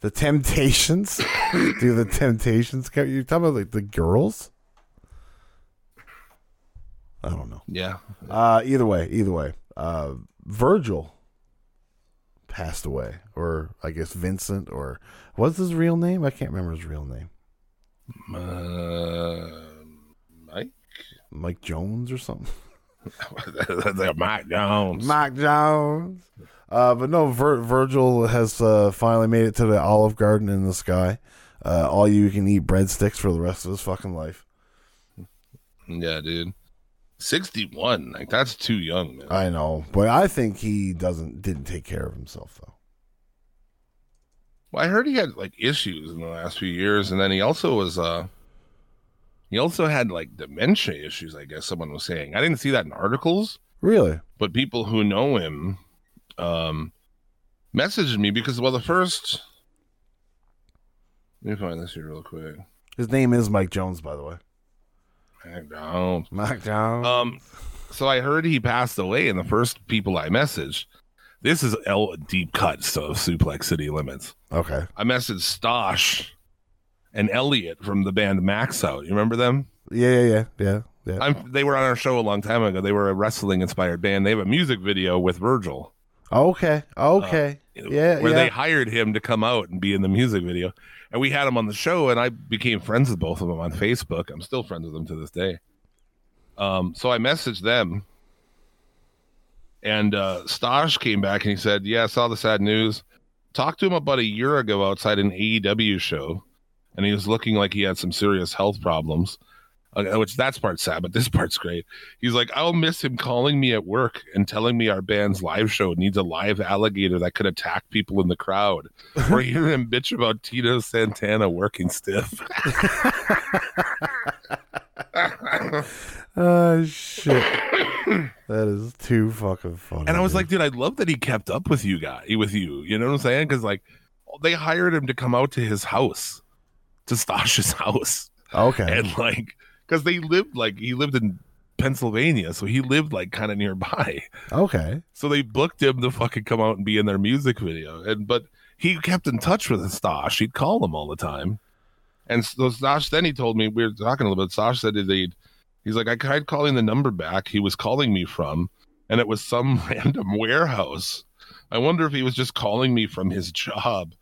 the Temptations. do the Temptations? You're talking about like the girls? I don't know. yeah, Uh, either way, either way. Uh, Virgil passed away, or I guess Vincent, or what's his real name? I can't remember his real name. uh, Mike. Mike Jones or something. Like Mike Jones. Mike Jones. Uh, but no, Vir- Virgil has uh, finally made it to the Olive Garden in the sky. Uh, all you can eat breadsticks for the rest of his fucking life. Yeah, dude. 61. Like that's too young, man. I know, but I think he doesn't didn't take care of himself though. Well, I heard he had like issues in the last few years, and then he also was uh he also had like dementia issues, I guess someone was saying. I didn't see that in articles, Really? but people who know him um messaged me because well the first let me find this here real quick. His name is Mike Jones, by the way. Hang on. Mike Jones. Um, so I heard he passed away, and the first people I messaged, this is L deep cuts of Suplex City Limits. okay. I messaged Stosh and Elliot from the band Max Out. You remember them? Yeah, yeah, yeah, yeah, yeah. I'm, they were on our show a long time ago. They were a wrestling inspired band. They have a music video with Virgil. Okay. Okay. yeah, where yeah. they hired him to come out and be in the music video. And we had him on the show, and I became friends with both of them on Facebook. I'm still friends with them to this day. Um, so I messaged them, and uh, Stosh came back and he said, "Yeah, I saw the sad news. Talked to him about a year ago outside an AEW show, and he was looking like he had some serious health problems." Uh, which that's part sad, but this part's great. He's like, I'll miss him calling me at work and telling me our band's live show needs a live alligator that could attack people in the crowd. Or hearing him bitch about Tito Santana working stiff. Oh shit. that is too fucking funny. And I was dude. like, dude, I love that he kept up with you guy with you. You know what I'm saying? Because like they hired him to come out to his house, to Stash's house. okay. And like because they lived like he lived in Pennsylvania, so he lived like kind of nearby. Okay. So they booked him to fucking come out and be in their music video. And but he kept in touch with Stash. He'd call him all the time. And so Stash then he told me we were talking a little bit. Stash said that he's like, I tried calling the number back he was calling me from, and it was some random warehouse. I wonder if he was just calling me from his job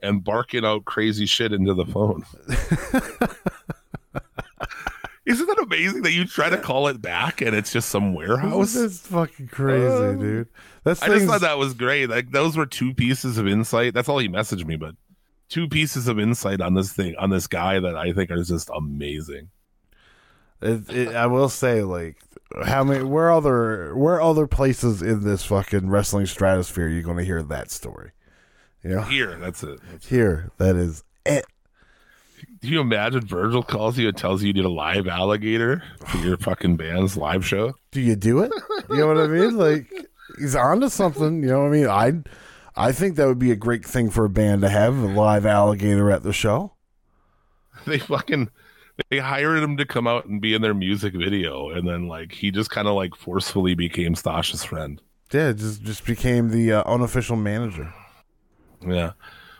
and barking out crazy shit into the phone. Isn't that amazing that you try to call it back and it's just some warehouse? That's fucking crazy, Uh, dude. That's I just thought that was great. Like those were two pieces of insight. That's all he messaged me, but two pieces of insight on this thing on this guy that I think are just amazing. It, it, I will say, like, how many? Where other? Where other places in this fucking wrestling stratosphere are you going to hear that story? You know, Here, that's it. That's- here that is it. Do you imagine Virgil calls you and tells you you need a live alligator for your fucking band's live show? Do you do it? You know what I mean? Like, he's onto something. You know what I mean? I, I think that would be a great thing for a band to have a live alligator at the show. They fucking they hired him to come out and be in their music video, and then like he just kind of like forcefully became Stash's friend. Yeah, just just became the uh, unofficial manager. Yeah.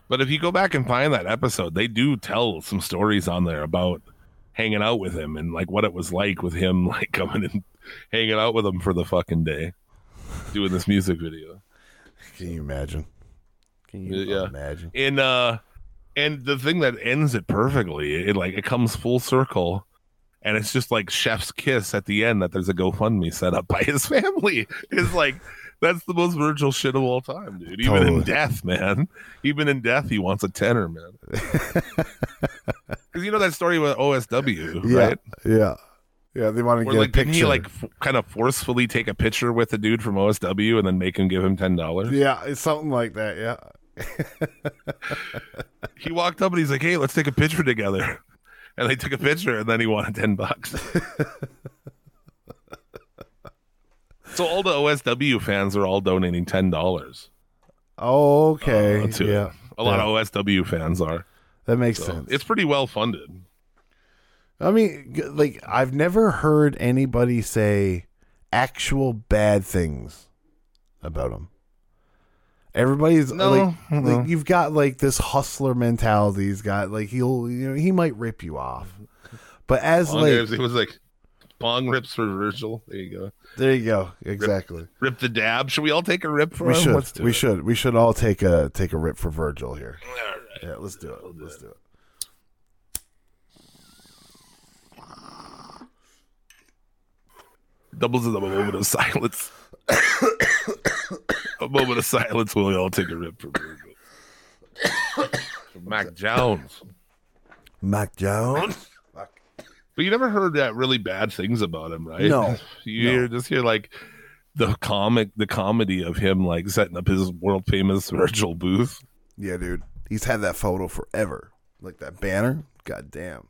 But if you go back and find that episode, they do tell some stories on there about hanging out with him and like what it was like with him like coming and hanging out with him for the fucking day doing this music video. Can you imagine? Can you Yeah. imagine? And uh and the thing that ends it perfectly, it like it comes full circle and it's just like chef's kiss at the end that there's a GoFundMe set up by his family. It's like that's the most Virgil shit of all time, dude. Even Totally. in death, man. Even in death, he wants a tenor, man. Because you know that story with OSW, Yeah, right? yeah, yeah. They want to get like a didn't he like f- kind of forcefully take a picture with the dude from OSW and then make him give him ten dollars? yeah, it's something like that. Yeah, He walked up and he's like, "Hey, let's take a picture together," and they took a picture and then he wanted ten bucks. so all the OSW fans are all donating ten dollars. okay, Uh, to it. yeah. A lot Yeah. of OSW fans are. That makes So sense. it's pretty well funded. I mean, like I've never heard anybody say actual bad things about him. Everybody's No, like, no. like you've got like this hustler mentality. He's got like he'll you know he might rip you off, but as Pong like it was like Pong rips for Virgil. There you go. there you go exactly. Rip the dab. Should we all take a rip for We him? should do we it. should we should all take a take a rip for Virgil here. All right. Yeah, let's do it. Let's do it. Doubles as a moment of silence. a moment of silence while we all take a rip for Virgil. Mac Jones. Mac Jones. But you never heard that really bad things about him, right? No, You hear, just hear like the comic, the comedy of him like setting up his world famous Virgil booth. Yeah, dude. He's had that photo forever. Like that banner. God damn.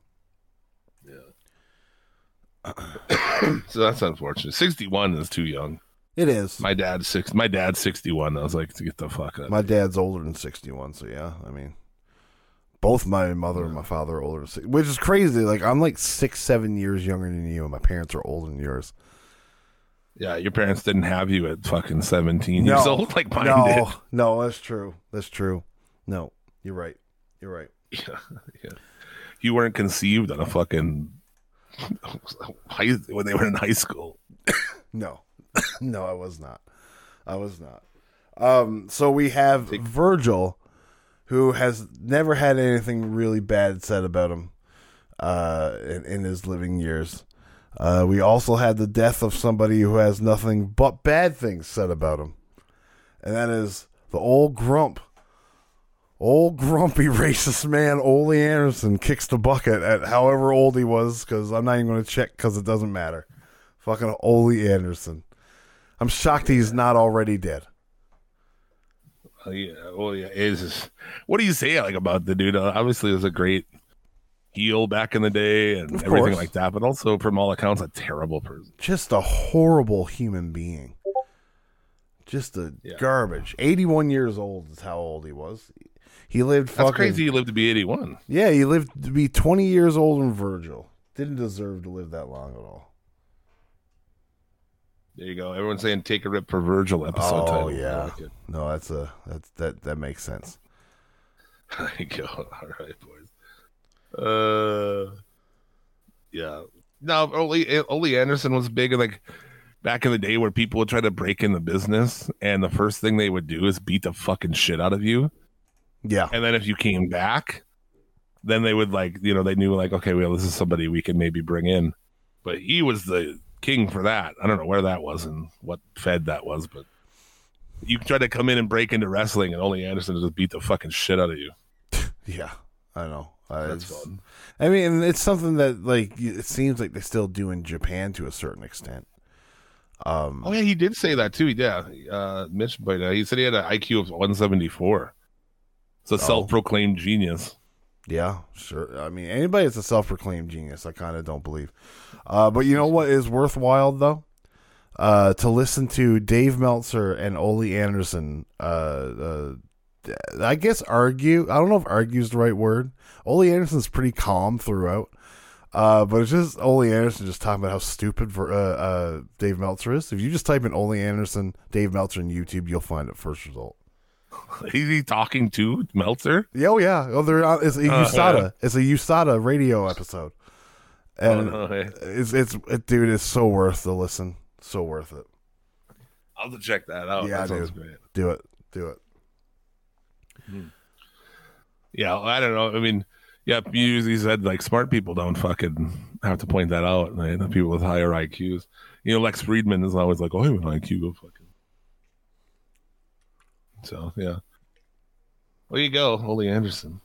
Yeah. so that's unfortunate. Sixty one is too young. It is. My dad's six. My dad's sixty one. I was like, to get the fuck up. My dad's older than 61, so yeah, I mean, both my mother and my father are older which is crazy. Like, I'm like six, seven years younger than you, and my parents are older than yours. yeah, your parents didn't have you at fucking seventeen years old like mine no, did. no, that's true. That's true. No, you're right. You're right. Yeah, yeah. You weren't conceived on a fucking high, when they were in high school. No, no, I was not. I was not. Um, so we have Virgil, who has never had anything really bad said about him uh, in, in his living years. Uh, we also had the death of somebody who has nothing but bad things said about him, and that is the old grump. Old grumpy racist man Ole Anderson kicks the bucket at however old he was because I'm not even going to check because it doesn't matter. Fucking Ole Anderson. I'm shocked he's not already dead. Yeah, well, yeah. It's just, what do you say like about the dude? Uh, obviously, was a great heel back in the day and Of everything course. like that, but also from all accounts, a terrible person. Just a horrible human being. Just a Yeah. garbage. 81 years old is how old he was. He lived That's fucking crazy. He lived to be eighty-one. Yeah, he lived to be 20 years old in Virgil. Didn't deserve to live that long at all. There you go. Everyone's saying take a rip for Virgil episode oh title. Yeah. like. No, that's a that's that that makes sense. There you go. All right, boys. Uh, yeah. No, Ole, Ole Anderson was big like back in the day where people would try to break in the business, and the first thing they would do is beat the fucking shit out of you. Yeah. And then if you came back, then they would like, you know, they knew like, okay, well, this is somebody we can maybe bring in. But he was the king for that. I don't know where that was and what fed that was, but you try to come in and break into wrestling, and Ole Anderson just beat the fucking shit out of you. Yeah. I know. Uh, That's fun. I mean, it's something that like it seems like they still do in Japan to a certain extent. Um, Oh yeah, he did say that too. Yeah, uh, Mitch, but uh, he said he had an IQ of 174. It's a self-proclaimed genius. Yeah, sure. I mean, anybody that's a self-proclaimed genius, I kind of don't believe. Uh, but you know what is worthwhile though? Uh, to listen to Dave Meltzer and Ole Anderson. Uh, uh, I guess argue. I don't know if "argue" is the right word. Ole Anderson's pretty calm throughout. Uh, but it's just Ole Anderson just talking about how stupid for uh, uh, Dave Meltzer is. If you just type in Ole Anderson, Dave Meltzer in YouTube, you'll find it first result. Is he talking to Meltzer? Yeah, oh yeah. Oh, they're on, it's a USADA. yeah. It's a USADA radio episode, and Oh, no, hey. it's it's it, dude. It's so worth the listen. So worth it. I'll have to check that out. Yeah, that dude. great. Do it. Do it. Hmm. Yeah, I don't know. I mean, Yep, you usually said like smart people don't fucking have to point that out. Right? The people with higher IQs. You know, Lex Fridman is always like, "Oh, I have an IQ, go fucking." So yeah, there you go, Ole Anderson.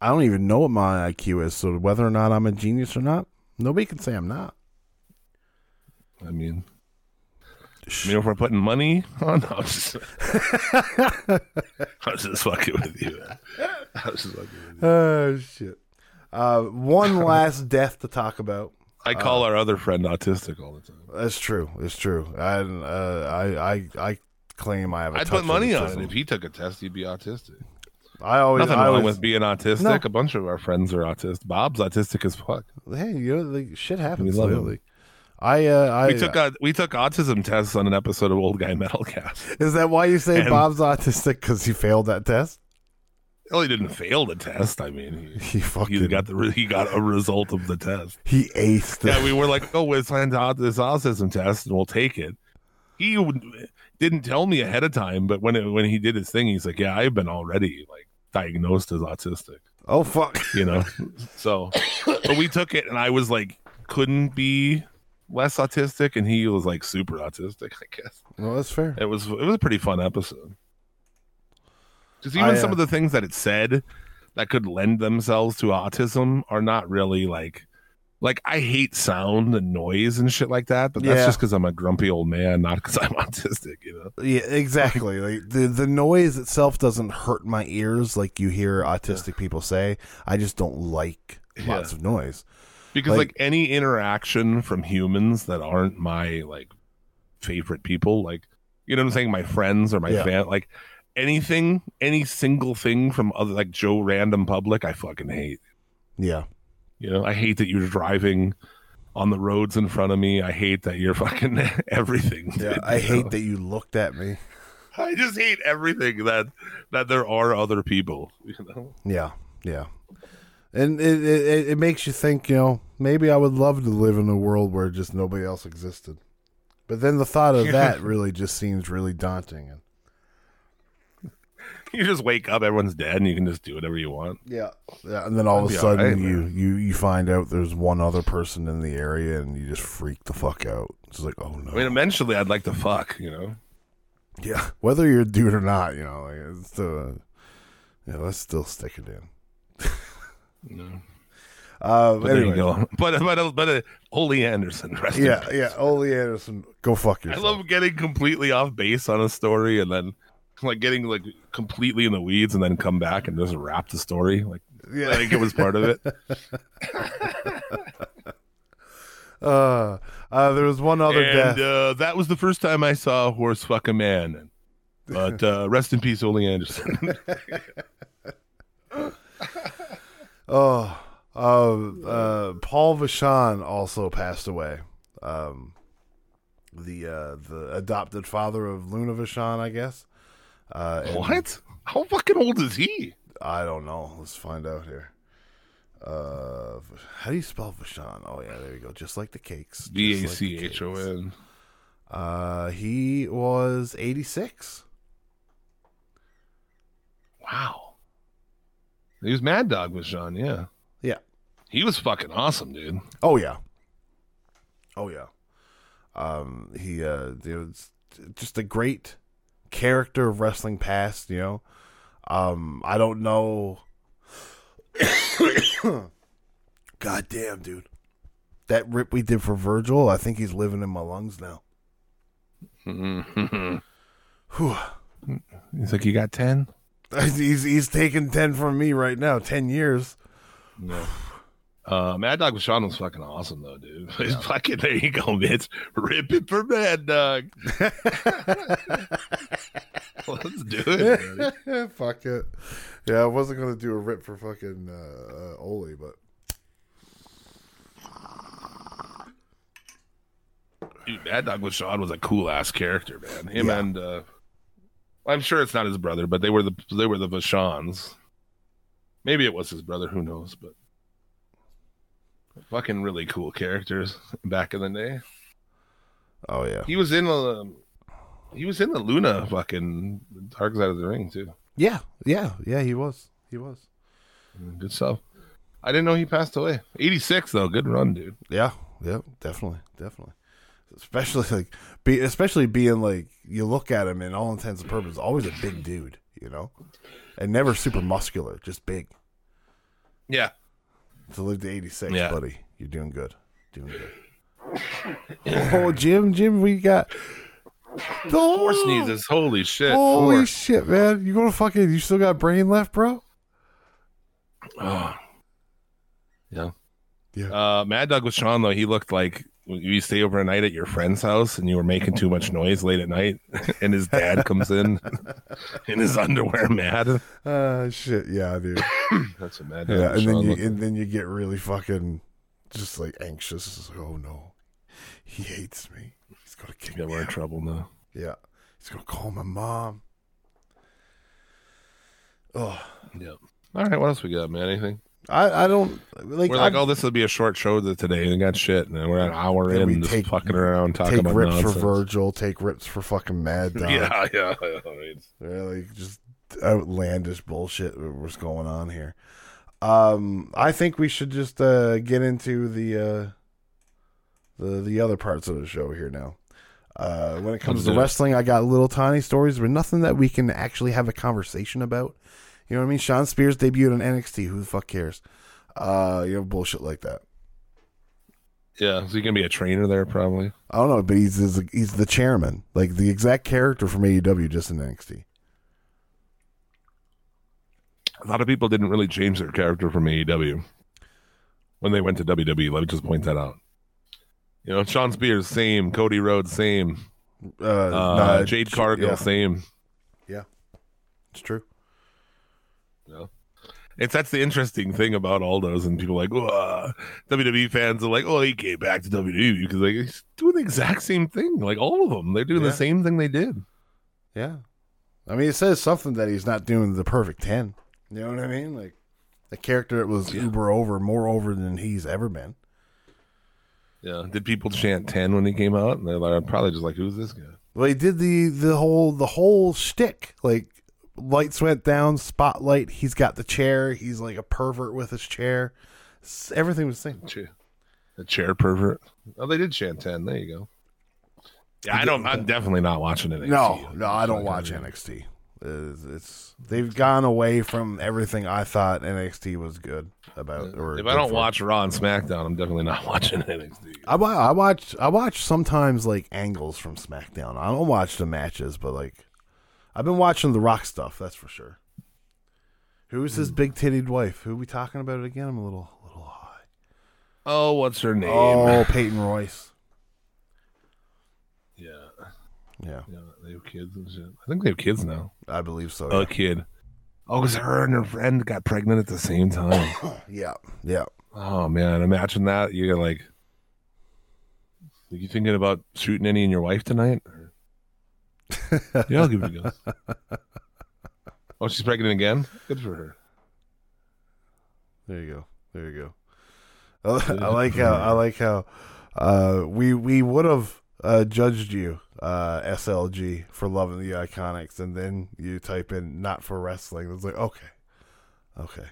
I don't even know what my IQ is, so whether or not I'm a genius or not, nobody can say I'm not. I mean, you know, if we're putting money on, I'm just, I'm just fucking with you. I was just fucking with you. Oh shit. Uh, one last death to talk about. I call our other friend autistic all the time. That's true. It's true. I uh, I I I claim I have. a I'd put money of on it. If he took a test, he'd be autistic. I always. Nothing I wrong always, with being autistic. No. A bunch of our friends are autistic. Bob's autistic as fuck. Hey, you know, like, shit happens. We love like, I uh, I We took uh, we took autism tests on an episode of Old Guy Metalcast. Is that why you say and- Bob's autistic? Because he failed that test. Well, he didn't fail the test. I mean, he, He fucking he got the re- he got a result of the test. he aced. Yeah, we were like, oh, find out this autism test and we'll take it. He would, didn't tell me ahead of time, but when it, when he did his thing, he's like, yeah, I've been already like diagnosed as autistic. oh fuck. you know so but we took it and i was like couldn't be less autistic and he was like super autistic i guess Well, that's fair. it was it was a pretty fun episode because even I, some uh, of the things that it said that could lend themselves to autism are not really like like i hate sound and noise and shit like that but that's Yeah. just because i'm a grumpy old man not because i'm autistic you know Yeah, exactly. like the the noise itself doesn't hurt my ears like you hear autistic people say. I just don't like lots Yeah. of noise. because Like- like, any interaction from humans that aren't my like favorite people like you know what i'm saying my friends or my Yeah. fan like anything any single thing from other like joe random public i fucking hate Yeah. You know i hate that you're driving on the roads in front of me i hate that you're fucking everything Yeah. dude, I hate know? that you looked at me. i just hate everything that that there are other people you know Yeah. Yeah. And it, it it makes you think, you know, maybe I would love to live in a world where just nobody else existed. But then the thought of that really just seems really daunting. And you just wake up everyone's dead and you can just do whatever you want yeah, yeah. And then all of a That'd sudden alright, you, man. you you find out there's one other person in the area and you just freak the fuck out. It's like, oh no. i mean eventually i'd like to fuck you know Yeah, whether you're a dude or not, you know, like it's still, yeah, let's still stick it in. No. Uh, But there you go. But but but uh, Ole Anderson. Rest yeah, yeah. Ole Anderson, go fuck yourself. I love getting completely off base on a story and then like getting like completely in the weeds and then come back and just wrap the story. Like Yeah. I think it was part of it. uh, uh, there was one other and death. uh, that was the first time I saw a horse fuck a man. But uh, rest in peace, Ole Anderson. Oh, uh, uh, Paul Vachon also passed away. Um, the uh, the adopted father of Luna Vachon, I guess. Uh, what? How fucking old is he? I don't know. Let's find out here. Uh, how do you spell Vachon? Oh yeah, there you go. Just like the cakes. V A Just like the C H O. N. Uh, he was eighty six. Wow. He was Mad Dog Vachon, yeah. Yeah. He was fucking awesome, dude. Oh yeah. Oh yeah. Um, he uh, it was just a great character of wrestling past. You know, um, I don't know. God damn, dude. That rip we did for Virgil, I think he's living in my lungs now. Mhm. Whew. He's like, You got 10? He's he's taking ten from me right now. Ten years. No. Uh, Mad Dog Vachon was fucking awesome, though, dude. He's fucking, there you go, Mitch. Rip it for Mad Dog. Let's do it. buddy. Fuck it. Yeah, I wasn't gonna do a rip for fucking uh, uh, Oli, but Dude, Mad Dog Vachon was a cool ass character, man. Him Yeah. and uh, I'm sure it's not his brother, but they were the they were the Vachons. Maybe it was his brother. Who knows? But fucking really cool characters back in the day. oh yeah, He was in the he was in the Luna fucking Dark Side of the Ring too. yeah, yeah, yeah. He was, he was. Good stuff. I didn't know he passed away. 86 though, good run, dude. Yeah, yeah, definitely, definitely. Especially like, be especially being like you look at him in all intents and purposes, always a big dude, you know, and never super muscular, just big. Yeah. To live to eighty six, Yeah. buddy, you're doing good, doing good. oh, Jim, Jim, we got Four sneezes. Holy shit. Holy Four. shit, man! You gonna fucking? You still got brain left, bro? Oh. Yeah. Yeah. Uh, Mad Dog Vachon though, he looked like you stay overnight at your friend's house and you were making too much noise late at night, and his dad comes in in his underwear, mad. Uh, shit, yeah, dude. That's a Mad Yeah, and then you and then you get really fucking just like anxious. It's like, oh no, he hates me. He's gonna kick Yeah, me. we're in trouble now. Yeah, he's gonna call my mom. Oh, Yeah. All right, what else we got, man? Anything? I I don't like. we're like, I- oh, this will be a short show today, and got shit, and we're an hour Then we just take- fucking around, talking take about rips nonsense. for Virgil. Take rips for fucking Mad Dog. Yeah, yeah, yeah. right. Just outlandish bullshit was going on here. Um, I think we should just uh, get into the uh, the the other parts of the show here now. Uh, when it comes Let's to do it. wrestling, I got little tiny stories, but nothing that we can actually have a conversation about. You know what I mean? Shawn Spears debuted on NXT. Who the fuck cares? Uh, you have bullshit like that. Yeah, so you can be a trainer there, probably. I don't know, but he's he's, he's the chairman, like the exact character from AEW, just in NXT. A lot of people didn't really change their character from AEW when they went to WWE. Let me just point that out. You know, Shawn Spears, same. Cody Rhodes, same. Uh, Uh, nah, Jade Cargill, yeah, same. Yeah, it's true. It's that's the interesting thing about all those, and people like, "Whoa." WWE fans are like, "Oh, he came back to WWE because like he's doing the exact same thing. Like all of them, they're doing Yeah. the same thing they did." Yeah. I mean, it says something that he's not doing the perfect 10. You know what I mean? Like, the character that was uber over, more over than he's ever been. Yeah. Did people chant ten when he came out? And they're like, I'm probably just like, "Who's this guy?" Well, he did the, the whole, the whole shtick. Like, lights went down, spotlight, he's got the chair, he's like a pervert with his chair. Everything was the same. Cha- A chair pervert. Oh, they did chant ten. There you go. Yeah, I don't. I'm definitely not watching it. No, no, I don't watch NXT. It's, it's they've gone away from everything I thought NXT was good about. Or If I don't for. watch Raw and SmackDown, I'm definitely not watching NXT. I, I watch I watch sometimes like angles from SmackDown. I don't watch the matches, but like I've been watching the Rock stuff. That's for sure. Who's his big titted wife? Who we talking about it again? I'm a little little high. Oh, what's her name? Oh, Peyton Royce. Yeah, Yeah, yeah, they have kids and shit. I think they have kids now. I believe so. A kid. Oh, because her and her friend got pregnant at the same time. Yeah, yeah. oh man, imagine that. You're like, are you thinking about shooting any in your wife tonight? Yeah, I'll give it a go. Oh, she's pregnant again. Good for her. There you go. There you go. I, I like how I like how uh, we we would have uh, judged you uh, SLG for loving the Iconics, and then you type in not for wrestling. It's like okay, okay.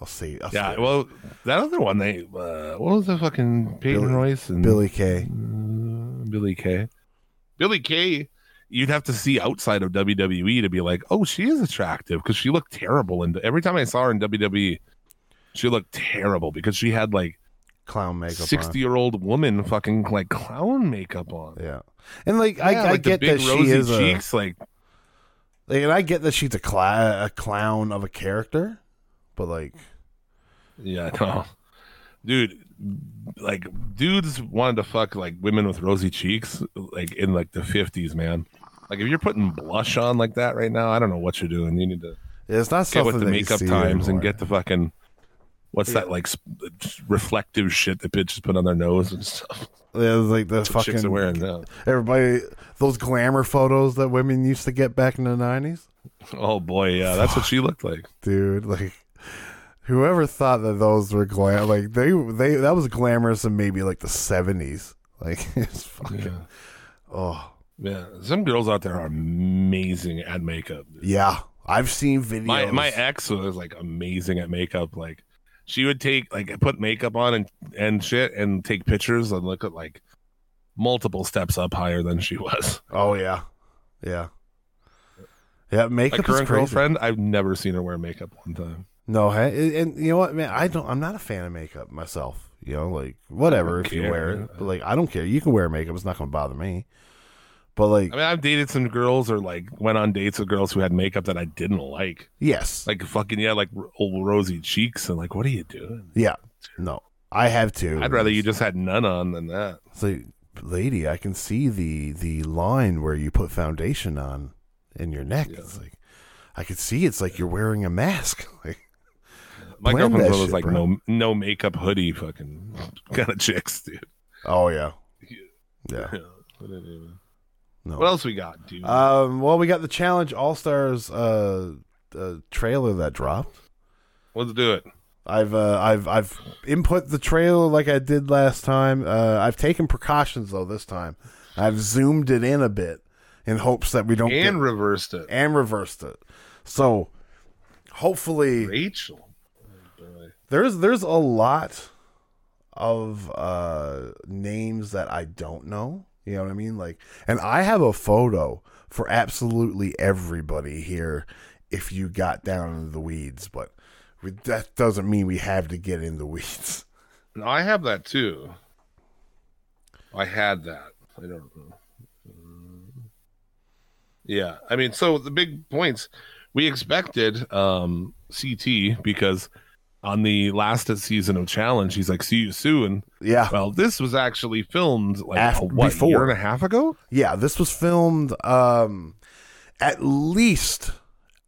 I'll see. I'll Yeah. see. Well, that other one, they uh, what was the fucking Peyton Billy- Royce and Billie Kay. Uh, Billie Kay. Billie Kay, you'd have to see outside of WWE to be like, oh, she is attractive because she looked terrible. And every time I saw her in WWE, she looked terrible because she had like clown makeup. on. sixty year old woman fucking like clown makeup on. Yeah, and like I, Yeah, I like the get that she is a, like like, and I get that she's a, cla- a clown of a character, but like yeah, no, dude. Like dudes wanted to fuck like women with rosy cheeks, like in like the fifties, man. Like if you're putting blush on like that right now, I don't know what you're doing. You need to it's not get with the makeup times and get the fucking what's that like sp- reflective shit that bitches put on their nose and stuff. Yeah, it's like the That's chicks are fucking wearing now. everybody those glamour photos that women used to get back in the nineties. Oh boy, yeah, that's what she looked like. dude. Like, whoever thought that those were glam, like they they that was glamorous in maybe like the seventies. Like, it's fucking Yeah. oh yeah, some girls out there are amazing at makeup. dude. yeah. I've seen videos. My my ex was like amazing at makeup. Like she would take like put makeup on and and shit and take pictures and look at like multiple steps up higher than she was. Oh yeah, yeah, yeah. My Makeup is current girlfriend, I've never seen her wear makeup one time. No, hey, and you know what, man? I don't. I'm not a fan of makeup myself. You know, like whatever if you wear it, but like I don't care. You can wear makeup; it's not going to bother me. But like, I mean, I've dated some girls or like went on dates with girls who had makeup that I didn't like. yes, Like fucking yeah, like old rosy cheeks and like, what are you doing? yeah, no, I have to. I'd rather you just had none on than that. It's like, lady, I can see the the line where you put foundation on in your neck. It's like I could see. It's like you're wearing a mask. Like, My Blend girlfriend's that one of those like bro. no no makeup hoodie fucking kind of chicks, dude. oh yeah, yeah. No. What else we got, dude? Um. Well, we got the challenge All Stars uh, uh trailer that dropped. Let's do it. I've uh, I've I've input the trailer like I did last time. Uh, I've taken precautions though this time. I've zoomed it in a bit in hopes that we don't And get, reversed it. and reversed it. So hopefully Rachel. there's there's a lot of uh names that I don't know. You know what I mean? Like and I have a photo for absolutely everybody here if you got down into the weeds, but we, that doesn't mean we have to get in the weeds. No, I have that too. I had that. I don't know. Mm. Yeah, I mean, so the big points we expected um CT because on the last season of Challenge, he's like, "See you soon." Yeah. Well, this was actually filmed like Af- a, what before. year and a half ago. Yeah, this was filmed um at least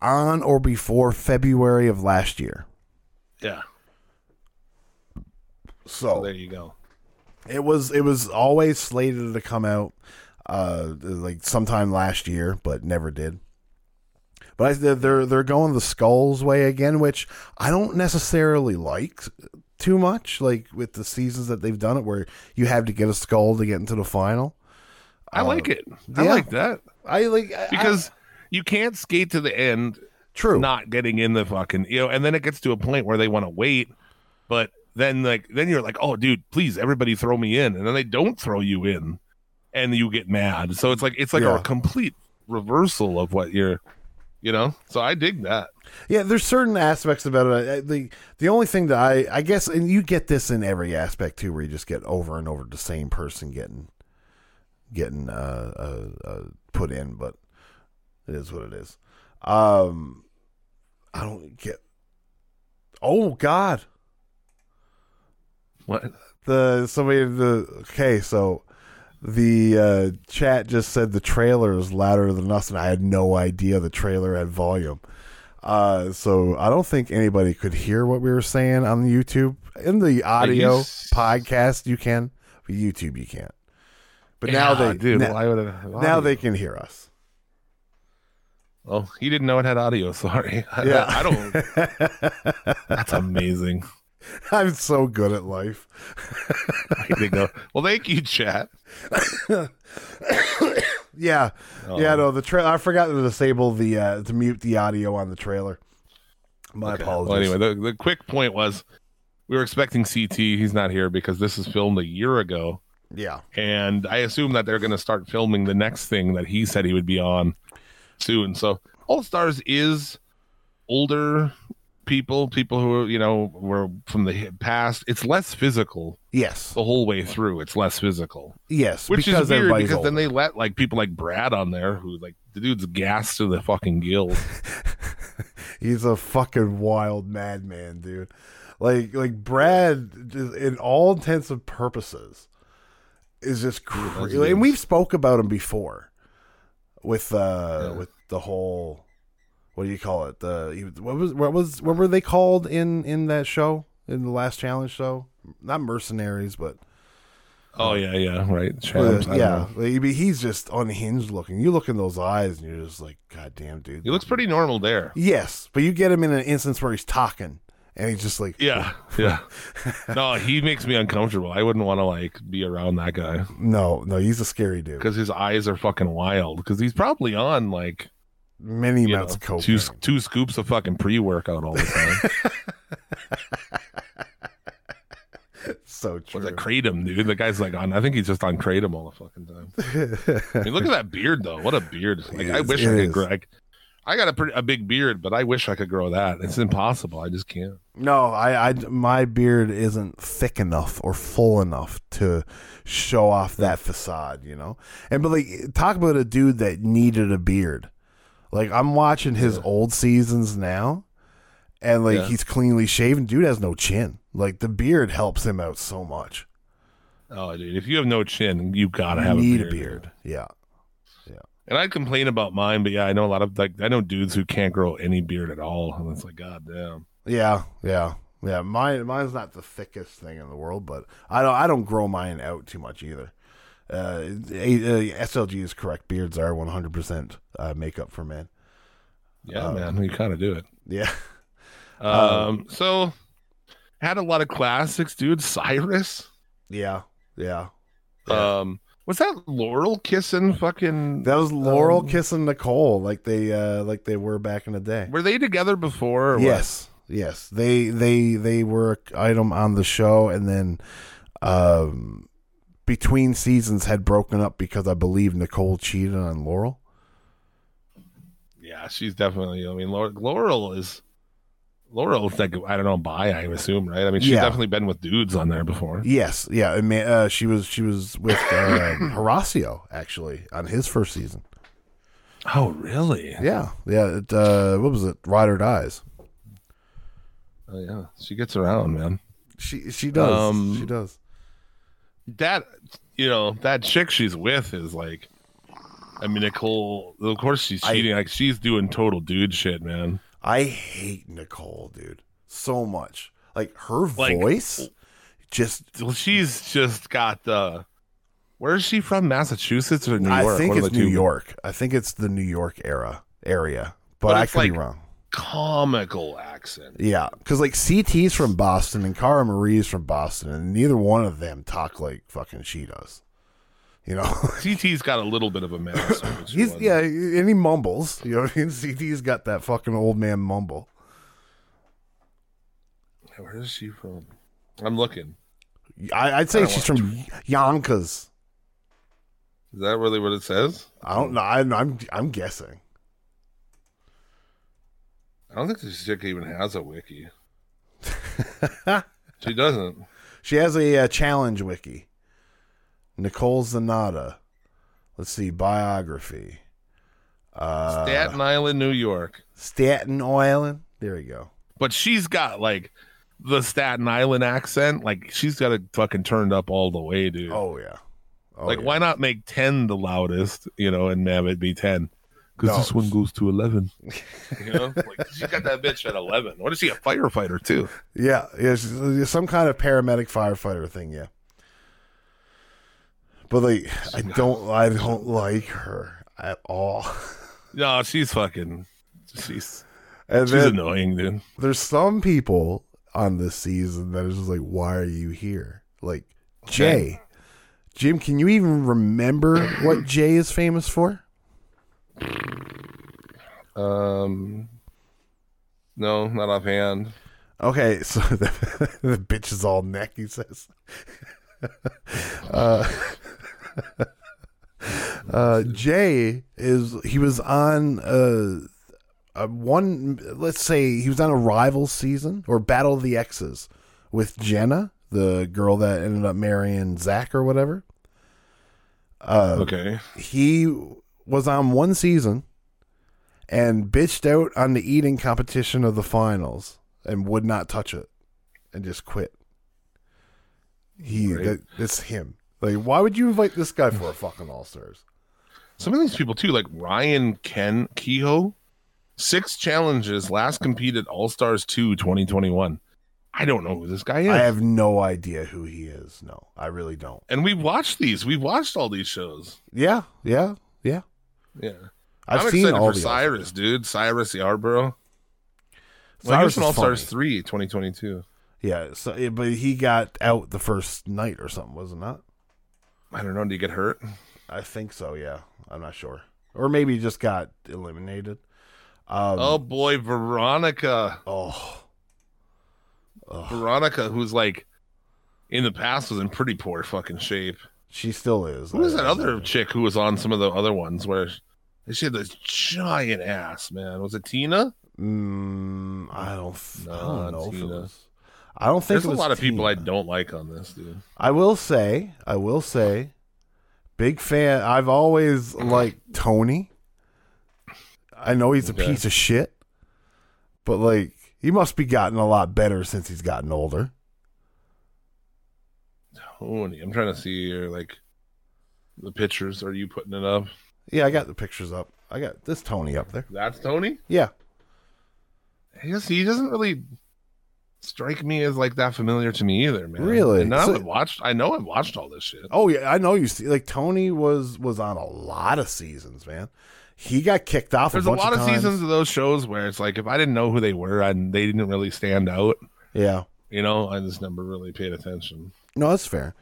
on or before February of last year. Yeah, So so there you go. It was it was always slated to come out uh like sometime last year, but never did. But I, they're- they're going the skulls way again, which I don't necessarily like too much. Like with the seasons that they've done it, where you have to get a skull to get into the final. I like it. I Uh, yeah. like that I like I- because you can't skate to the end true. not getting in the fucking you know and then it gets to a point where they want to wait but then like then you're like oh dude please everybody throw me in and then they don't throw you in and you get mad so it's like it's like Yeah. a complete reversal of what you're you know so i dig that Yeah, there's certain aspects about it. The the only thing that I I guess, and you get this in every aspect too, where you just get over and over the same person getting getting uh, uh, uh put in, but it is what it is. Um, I don't get. Oh God, what the somebody the okay so the uh chat just said the trailer is louder than us and i had no idea the trailer had volume. Uh so i don't think anybody could hear what we were saying on the youtube. In the audio s- podcast you can but youtube you can't. But now they dude now, why would it now they can hear us. Oh he didn't know it had audio sorry. Yeah. i don't that's amazing i'm so good at life they go well thank you chat yeah yeah no the tra- i forgot to disable the uh to mute the audio on the trailer my Okay. apologies Well, anyway, the, the quick point was we were expecting CT. He's not here because this is filmed a year ago. yeah And I assume that they're going to start filming the next thing that he said he would be on soon. So All Stars is older people, people who, you know, were from the past. It's less physical yes the whole way through. It's less physical, Yes, which because is weird because then they let like people like Brad on there who like the dude's gassed to the fucking gills. he's a fucking wild madman, dude. Like like Brad, in all intents and purposes, is just crazy. And we've spoke about him before with uh Yeah. with the whole what do you call it? The what was what was what were they called in in that show in the last challenge show? Not mercenaries, but oh yeah, yeah, right. uh, I don't yeah, like, he's just unhinged looking. You look in those eyes, and you're just like, God damn, dude. He looks pretty normal there. Yes, but you get him in an instance where he's talking, and he's just like, Yeah, yeah. no, he makes me uncomfortable. I wouldn't want to like be around that guy no, no, he's a scary dude. because his eyes are fucking wild. Because he's probably on like Many you amounts know, of coke. two two scoops of fucking pre workout all the time. so true. Was it Kratom, dude? The guy's like on. I think he's just on Kratom all the fucking time. I mean, look at that beard though. What a beard! Like It I wish I could is. grow. Like, I got a pretty, a big beard, but I wish I could grow that. It's impossible. I just can't. No, I, I, my beard isn't thick enough or full enough to show off that facade, you know. And but like, talk about a dude that needed a beard. Like I'm watching his old seasons now, and like Yeah. he's cleanly shaven. Dude has no chin. Like the beard helps him out so much. Oh, dude, if you have no chin, you gotta You have need a beard. a beard. Yeah. And I complain about mine, but yeah, I know a lot of like I know dudes who can't grow any beard at all, and it's like, god damn. Yeah, yeah, yeah. Mine, mine's not the thickest thing in the world, but I don't, I don't grow mine out too much either. Uh, A- uh, SLG is correct. Beards are one hundred percent uh, makeup for men. Yeah, Uh, man, you kind of do it. Yeah, Um, so had a lot of classics, dude. Cyrus. yeah, yeah. Yeah. Um, was that Laurel kissing fucking? That was Laurel um, kissing Nicole, like they, uh, like they were back in the day. Were they together before? or what? Yes, yes. They, they, they were an item on the show, and then, um, between seasons had broken up because I believe Nicole cheated on Laurel. Yeah, she's definitely. I mean, Laurel, is Laurel is. Laurel's like I don't know, bi. I assume, right? I mean, she's Yeah. definitely been with dudes on there before. Yes, yeah. I mean, uh, she was she was with uh, Horacio actually on his first season. Oh, really? Yeah, yeah. It, uh, what was it? Ride or Dies. Oh, yeah. She gets around, man. She she does. Um, she does. that you know that chick she's with is like i mean nicole of course she's I- cheating like she's doing total dude shit man I hate Nicole, dude, so much. Like her Like- voice, just. well she's just got the where is she from massachusetts or new york I think it's New two. York. I think it's the New York era area, but, But I could be wrong. Comical accent Yeah, because like CT's from Boston and Cara Marie's from Boston, and neither one of them talk like fucking she does. You know, ct's got a little bit of a which He's one- yeah, and he mumbles. You know what I mean? CT's got that fucking old man mumble. where is she from i'm looking I, I'd say I she's from Yonkers. is that really what it says I don't know. I, I'm I'm guessing. I don't think this chick even has a wiki she doesn't She has a, uh challenge wiki. Nicole Zanatta. Let's see biography. Uh, staten island new york Staten Island. There we go. but she's got like the Staten Island accent. Like she's got it fucking turned up all the way, dude. Oh yeah. Oh, like yeah. why not make ten the loudest, you know, and have it be ten? Because No. this one goes to eleven. you know, like she got that bitch at eleven. What is he, a firefighter too? Yeah, yeah, some kind of paramedic firefighter thing, yeah. But like, I don't, I don't like her at all. No, she's fucking. She's And she's annoying, dude. there's some people on this season that is just like, why are you here? Like Jay, Jim, can you even remember what Jay is famous for? Um, no, not offhand. Okay, so the, the bitch is all neck. He says. uh, uh, Jay is he was on uh, a one. Let's say he was on a rival season or Battle of the X's with Jenna, the girl that ended up marrying Zach or whatever. Uh, Okay, he was on one season and bitched out on the eating competition of the finals and would not touch it and just quit. He Right. that, it's him. Like, why would you invite this guy for a fucking All Stars? some of these people too, like Ryan Ken Kehoe, six challenges, last competed All Stars 2 2021. I don't know who this guy is. I have no idea who he is. No, I really don't. and we've watched these. We've watched all these shows. Yeah, yeah, yeah. Yeah. I've I'm seen excited all for the Cyrus, dude. Cyrus Yarbrough. Well, Cyrus he in All Stars funny. 3 2022. Yeah, so but he got out the first night or something, was it not? I don't know. Did he get hurt? I think so. Yeah, I'm not sure, or maybe he just got eliminated. Um, oh boy, Veronica. oh, Veronica, who's like in the past was in pretty poor fucking shape. She still is. Who was that other chick who was on some of the other ones where she had this giant ass, man? Was it Tina? Mm, I don't. f- I don't know. If it Tina. was, I don't think There's a lot of people I don't like on this, dude. I will say, I will say, big fan. I've always liked Tony. I know he's a Okay. piece of shit, but like he must be gotten a lot better since he's gotten older. Tony, I'm trying to see your like the pictures. Are you putting it up? Yeah, I got the pictures up. I got this Tony up there. That's Tony. Yeah, he doesn't really strike me as like that familiar to me either, man. Really? And now So- I've watched. I know I've watched all this shit. Oh yeah, I know you see. Like Tony was was on a lot of seasons, man. He got kicked off. There's a, a lot of times. seasons of those shows where it's like if I didn't know who they were and they didn't really stand out, Yeah, you know, I just never really paid attention. no, that's fair.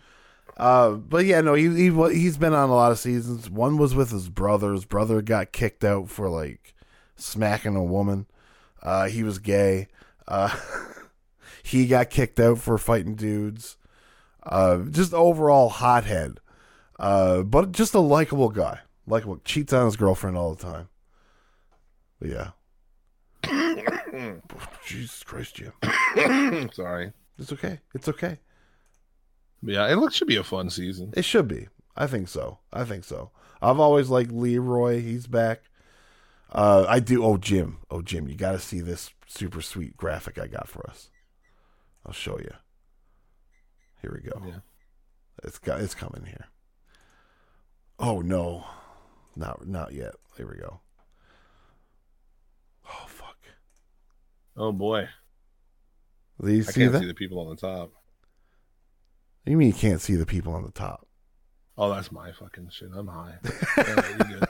Uh, but yeah, no, he, he he's been on a lot of seasons. One was with his brother. His brother got kicked out for like smacking a woman. Uh, he was gay. Uh, he got kicked out for fighting dudes. Uh, just overall hothead. Uh, but just a likable guy. Likable. Cheats on his girlfriend all the time. But yeah. Jesus Christ, Jim. Sorry. It's okay. It's okay. Yeah, it looks should be a fun season. It should be. I think so. I think so. I've always liked Leroy. He's back. Uh, I do. Oh, Jim. Oh, Jim. You got to see this super sweet graphic I got for us. I'll show you. Here we go. Yeah. It's got. It's coming here. Oh no, not not yet. Here we go. Oh fuck. Oh boy, you I see can't that? see the people on the top. You mean you can't see the people on the top? Oh, that's my fucking shit. I'm high. All right, you good.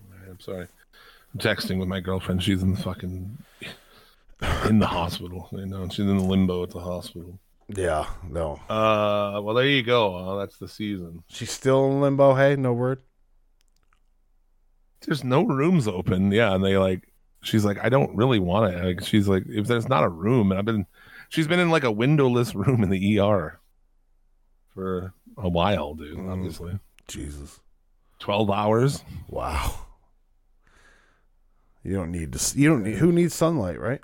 All right, I'm sorry. I'm texting with my girlfriend. She's in the fucking in the hospital. You know, she's in the limbo at the hospital. Yeah. No. Uh, well, there you go. Oh, that's the season. She's still in limbo. Hey, no word. There's no rooms open. Yeah, and they like. She's like, I don't really want it. Like, she's like, if there's not a room, and I've been, she's been in like a windowless room in the ER for a while, dude. Mm. Obviously, Jesus. twelve hours. Wow. You don't need to. You don't need. Who needs sunlight, right?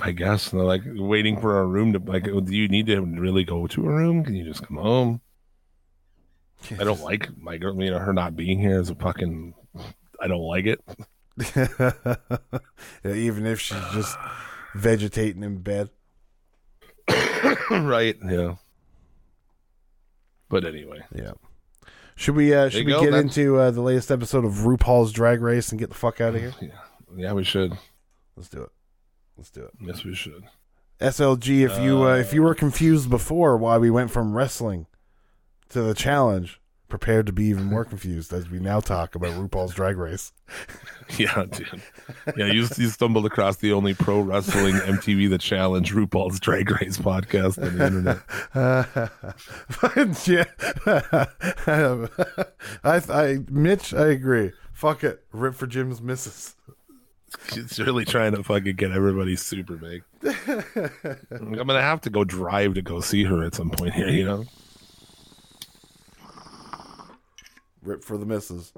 I guess and they're like waiting for a room to like. Do you need to really go to a room? Can you just come home? I don't like my girl. You know, her not being here is a fucking. I don't like it. Even if she's just vegetating in bed. right? Yeah. But anyway, Yeah. Should we? uh Should we go, get that's- into uh, the latest episode of RuPaul's Drag Race and get the fuck out of here? yeah, yeah, we should. Let's do it. Let's do it. Yes, we should. SLG, if you uh, if you were confused before why we went from wrestling to the challenge, prepare to be even more confused as we now talk about RuPaul's Drag Race. Yeah, dude. Yeah, you, you stumbled across the only pro wrestling MTV The Challenge RuPaul's Drag Race podcast on the internet. yeah, I, I, Mitch, I agree. Fuck it, rip for Jim's missus. It's really trying to fucking get everybody super big. I'm gonna have to go drive to go see her at some point here, you know. Rip for the misses.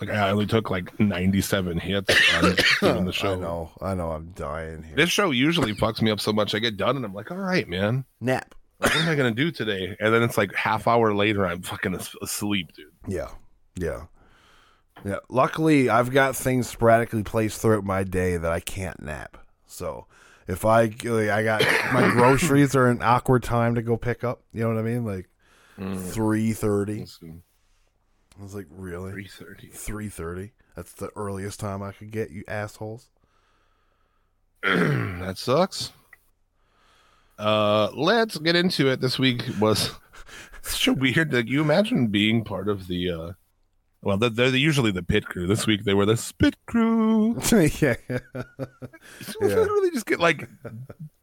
Like I only took like 97 hits on the show. I know, I know, I'm dying here. This show usually fucks me up so much. I get done and I'm like, all right, man, Nap. what am I gonna do today? And then it's like half hour later, I'm fucking asleep, dude. Yeah, yeah, yeah. Luckily, I've got things sporadically placed throughout my day that I can't nap. So if I like, I got my groceries are an awkward time to go pick up. You know what I mean? Like three thirty. I was like, really? 3:30. Three thirty. That's the earliest time I could get you assholes. that sucks. Uh, let's get into it. This week was such a weird. Like you imagine being part of the. uh Well, they're, they're usually the pit crew. This week they were the spit crew. yeah. So Literally, just get like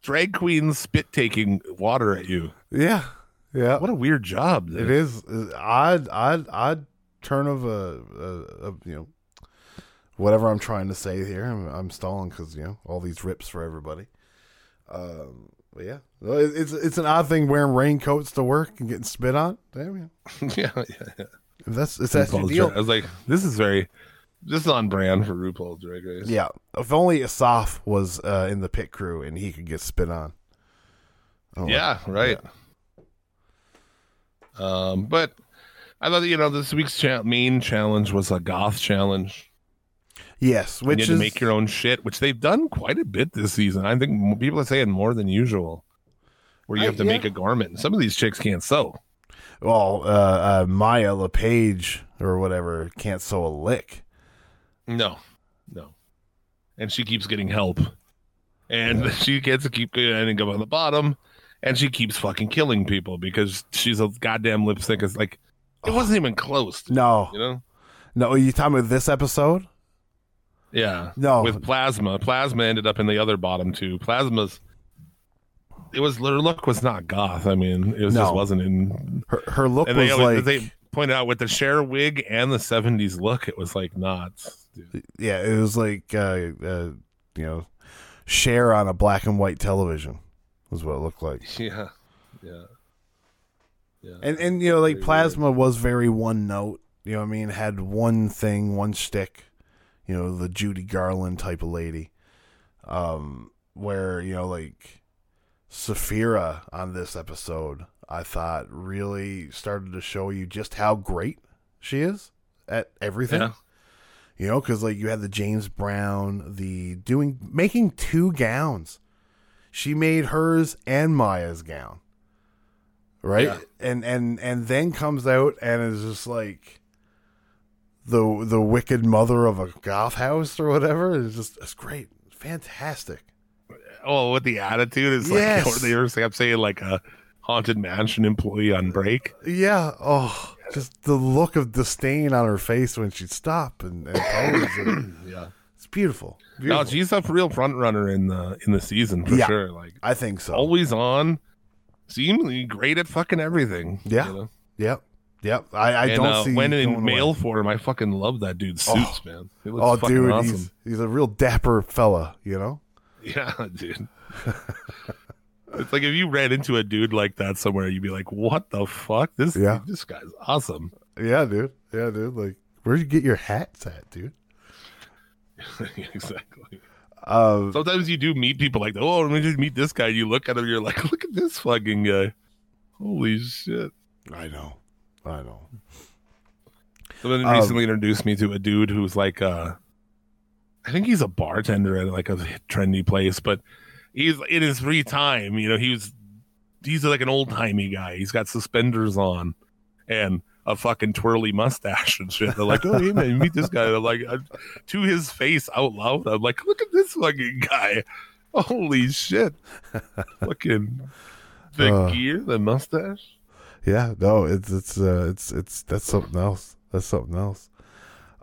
drag queens spit taking water at you. Yeah. Yeah. What a weird job. It is uh, odd, odd, odd turn of a, a, a you know whatever I'm trying to say here. I'm, I'm stalling because you know all these rips for everybody. Um, but yeah, it's it's an odd thing wearing raincoats to work and getting spit on. Damn, yeah. yeah, yeah, yeah. That's if that's your deal. I was like, this is very, this is on brand for RuPaul's Drag Race. Yeah, if only Asaf was uh, in the pit crew and he could get spit on. Oh, Yeah, right. Um, but I thought you know this week's cha- main challenge was a goth challenge. Yes, which is to make your own shit, which they've done quite a bit this season. I think people are saying more than usual, where you I- have to yeah. make a garment. Some of these chicks can't sew. well, uh, uh, Maya Le'Paige or whatever can't sew a lick. No, no, and she keeps getting help, and she gets to keep going and go on the bottom, and she keeps fucking killing people because she's a goddamn lip sync. It's like it wasn't even close. No, You know. no, are you talking about this episode? Yeah. No. With plasma, plasma ended up in the other bottom two. Plasma's. It was her look was not goth. I mean, it was No. just wasn't in. Her, her look And was they like, they pointed out with the Cher wig and the '70s look, it was like not. dude. yeah, it was like, uh, uh, you know, Cher on a black and white television was what it looked like. Yeah. Yeah. Yeah. And and you know, like Very Plasma was very one note. You know, what I mean, had one thing, one stick. You know, the Judy Garland type of lady. Um, where you know, like Sapphira on this episode, I thought really started to show you just how great she is at everything. Yeah. You know, because like you had the James Brown, the doing making two gowns. She made hers and Maya's gown, right? Yeah. And and and then comes out and is just like the the wicked mother of a goth house or whatever. It's just it's great, fantastic. Oh, with the attitude is Yes. like they were kept saying like a haunted mansion employee on break. Yeah. Oh, just the look of disdain on her face when she'd stop and, and pose. and- Yeah. It's beautiful. No, she's a real front runner in the in the season for Yeah. sure. Like I think so. always on, seemingly great at fucking everything. Yeah. you know? Yep. Yep. I, I and don't uh, see when in away. male form, I fucking love that dude's suits, man. It looks Oh, fucking dude, awesome. he's he's a real dapper fella. You know. Yeah, dude. it's like if you ran into a dude like that somewhere, you'd be like, "What the fuck? This Yeah. this guy's awesome." Yeah, dude. Yeah, dude. Like, where'd you get your hats at, dude? exactly. Um, Sometimes you do meet people like, "Oh, let me just meet this guy." You look at him, you're like, "Look at this fucking guy." Holy shit! I know. I know. Someone Um, recently introduced me to a dude who's like uh I think he's a bartender at like a trendy place, but he's in his free time, you know, he was he's like an old timey guy. He's got suspenders on and a fucking twirly mustache and shit. They're like, oh, hey man, you meet this guy. They're like, uh, to his face out loud. I'm like, look at this fucking guy. Holy shit. fucking the Uh. gear, the mustache. Yeah, no, it's it's uh, it's it's that's something else. That's something else.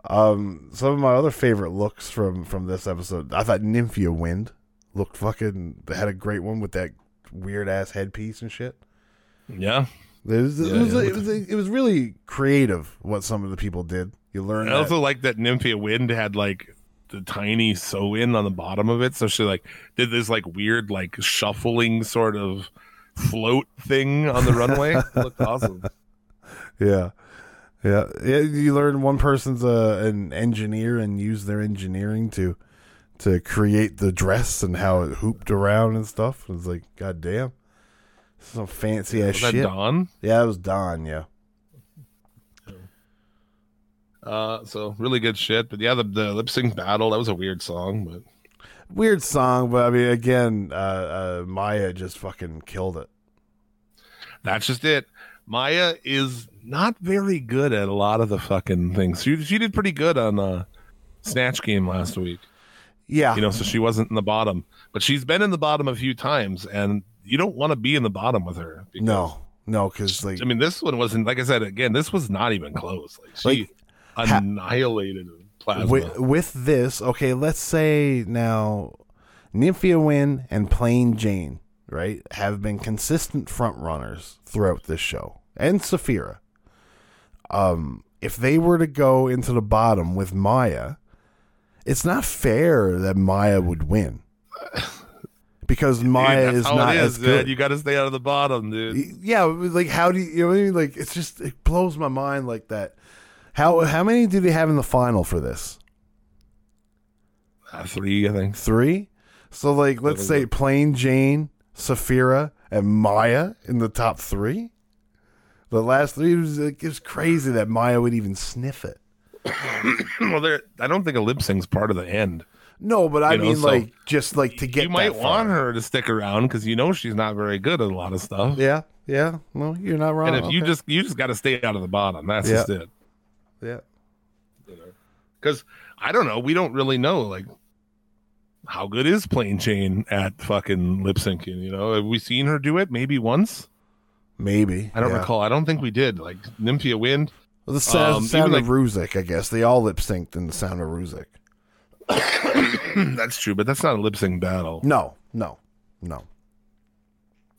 Um, some of my other favorite looks from from this episode, I thought Nymphia Wind looked fucking they had a great one with that weird ass headpiece and shit. Yeah. It was, it, was, yeah. it, was it was really creative what some of the people did. You learn I also like that Nymphia Wind had like the tiny sew in on the bottom of it. So she like did this like weird like shuffling sort of float thing on the runway. It looked awesome. Yeah. Yeah. Yeah. You learn one person's uh, an engineer and use their engineering to to create the dress and how it hooped around and stuff. It's like, god damn. Some fancy ass Was that shit. Dawn? Yeah, it was Dawn, yeah. Uh, so really good shit. But yeah, the, the lip sync battle that was a weird song, but Weird song, but I mean again, uh, uh Maya just fucking killed it. that's just it. Maya is not very good at a lot of the fucking things. She she did pretty good on uh Snatch Game last week. Yeah. you know, so she wasn't in the bottom, but she's been in the bottom a few times, and you don't want to be in the bottom with her. because- no. No, because like I mean, this one wasn't like I said again. This was not even close. Like she Like, ha- annihilated plasma. with, with this, okay, let's say now Nymphia Wind and Plain Jane, right, have been consistent front runners throughout this show. And Sapphira. Um, if they were to go into the bottom with Maya, it's not fair that Maya would win because Maya Dude, is not it as good. man. You got to stay out of the bottom, dude. yeah, like how do you, you know what I mean? Like it's just it blows my mind like that. How how many do they have in the final for this? Uh, three, I think. Three. So like let's say Plain Jane, Sapphira, and Maya in the top three. The last three was like, it's crazy that Maya would even sniff it. well, there. I don't think a lip sync's part of the end. No, but I You know, mean so like just like to get you might want her to stick around because you know she's not very good at a lot of stuff. Yeah, yeah. No, you're not wrong. and if you just you just got to stay out of the bottom. That's Yeah. just it. yeah. Because I don't know. We don't really know like how good is Plain Jane at fucking lip syncing. You know, have we seen her do it? Maybe once. Maybe. I don't yeah. recall. I don't think we did. Like Nymphia Wind. Well, the sound, Um, sound of Rusic, I guess. They all lip synced in the sound of Rusic. that's true, but that's not a lip sync battle. No, no, no.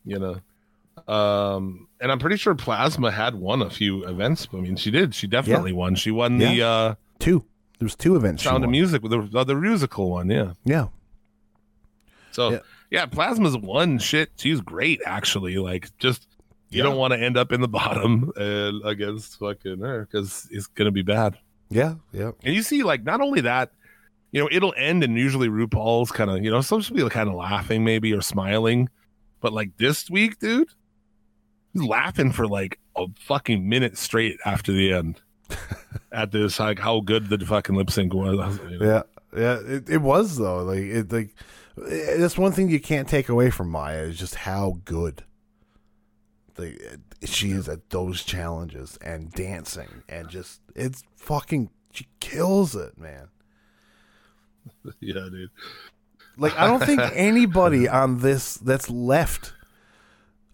You know. Um, and I'm pretty sure Plasma had won a few events. I mean, she did. She definitely won. She won the uh, Two. There's two events. Sound of. Music, the uh, the musical one. Yeah. Yeah. So Yeah. yeah. Plasma's one shit. She's great actually. Like just you Yeah. don't want to end up in the bottom and against fucking her because it's gonna be bad. Yeah. Yeah. And you see, like not only that, you know, it'll end and usually RuPaul's kind of you know some people kind of laughing maybe or smiling, but like this week, dude, he's laughing for like a fucking minute straight after the end. At this, like how good the fucking lip sync was. you know? Yeah. Yeah. It, it was though. Like it. Like eh, that's one thing you can't take away from Maya is just how good. The, she is at those challenges and dancing and just it's fucking she kills it man yeah, dude. Like I don't think anybody on this that's left,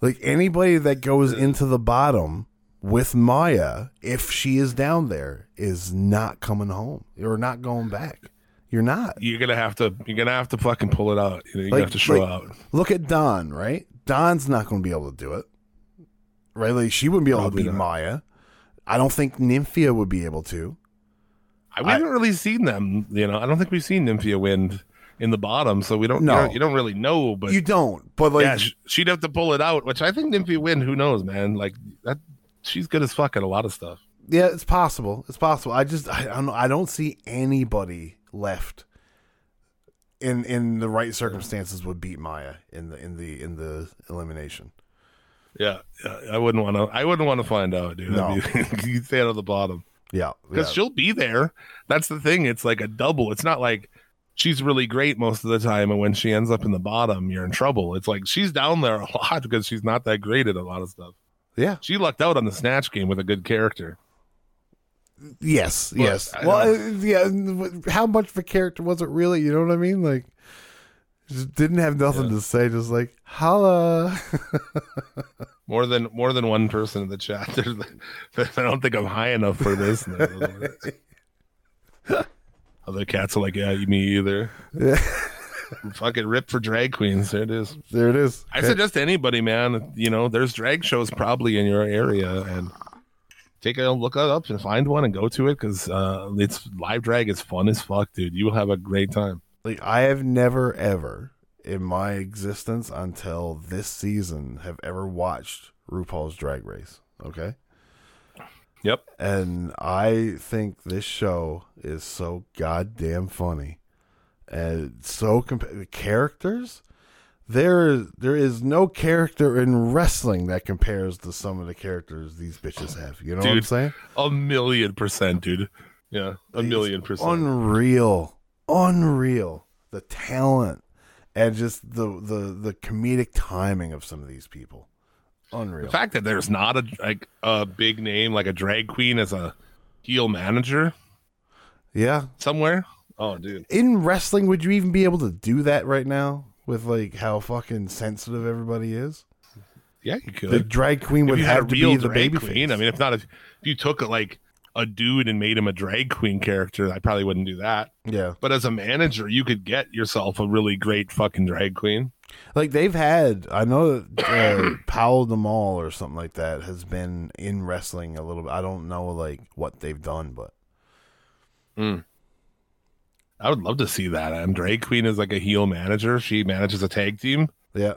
like anybody that goes into the bottom with Maya, if she is down there, is not coming home or not going back. You're not. You're gonna have to. You're gonna have to fucking pull it out. You know, you Like- have to show like- out. Look at Dawn, right? Dawn's not going to be able to do it, right? Like she wouldn't be able Probably to beat not. Maya. I don't think Nymphia would be able to. I, we haven't really seen them. You know, I don't think we've seen Nymphia Wind in the bottom, so we don't. No. you, don't you don't really know. But you don't, but like yeah, she'd have to pull it out. Which I think Nymphia Wind. Who knows, man? Like that. She's good as fuck at a lot of stuff. Yeah, it's possible. It's possible. I just I, I don't I don't see anybody left in in the right circumstances would beat Maya in the in the in the elimination. Yeah, yeah I wouldn't want to. I wouldn't want to find out, dude. No. you stay out of the bottom Yeah, because yeah. she'll be there. That's the thing. It's like a double. It's not like she's really great most of the time, and when she ends up in the bottom, you're in trouble. It's like she's down there a lot because she's not that great at a lot of stuff. yeah. She lucked out on the snatch game with a good character. Yes, But, yes. Well, uh, yeah. How much of a character was it really? You know what I mean? Like, just didn't have nothing to say. Just like holla. More than more than one person in the chat. I don't think I'm high enough for this. Other cats are like, yeah, you me either. Yeah. Fucking rip for drag queens. There it is. there it is. I suggest anybody, man. You know, there's drag shows probably in your area, and take a look up and find one and go to it because uh, it's live drag is fun as fuck, dude. You will have a great time. Like I have never ever in my existence until this season have ever watched RuPaul's Drag Race. Okay. Yep. And I think this show is so goddamn funny and so comp- the characters. There, there is no character in wrestling that compares to some of the characters these bitches have. You know what I'm saying? A million percent, dude. Yeah, a million percent. Unreal, unreal. The talent and just the the the comedic timing of some of these people. Unreal. The fact that there's not a like a big name like a drag queen as a heel manager yeah. somewhere. Oh, dude. In wrestling, would you even be able to do that right now with like how fucking sensitive everybody is? Yeah, you could. The drag queen would you had a have to be the baby queen, face. I mean, if not, if, if you took a like a dude and made him a drag queen character, I probably wouldn't do that. yeah. But as a manager, you could get yourself a really great fucking drag queen. Like they've had, I know that uh, Pollo del Mar or something like that has been in wrestling a little bit. I don't know like what they've done, but I would love to see that. And Drag Queen is like a heel manager. She manages a tag team. Yeah,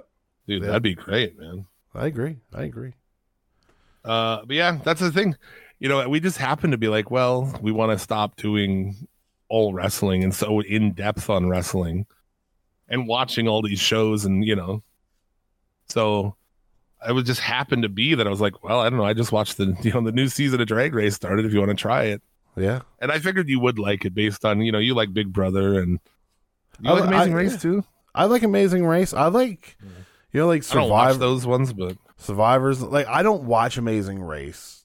Dude, Yeah. that'd be great, man. I agree. I agree. Uh, but yeah, that's the thing. You know, we just happen to be like, well, we want to stop doing all wrestling and so in depth on wrestling and watching all these shows and you know, so it would just happen to be that I was like, well, I don't know. I just watched the you know the new season of Drag Race started. If you want to try it, Yeah, and I figured you would like it based on you know you like Big Brother and you I- like Amazing I- Race yeah. too. I like Amazing Race. I like, mm. you know, like I Survivor. those ones, but Survivors. Like I don't watch Amazing Race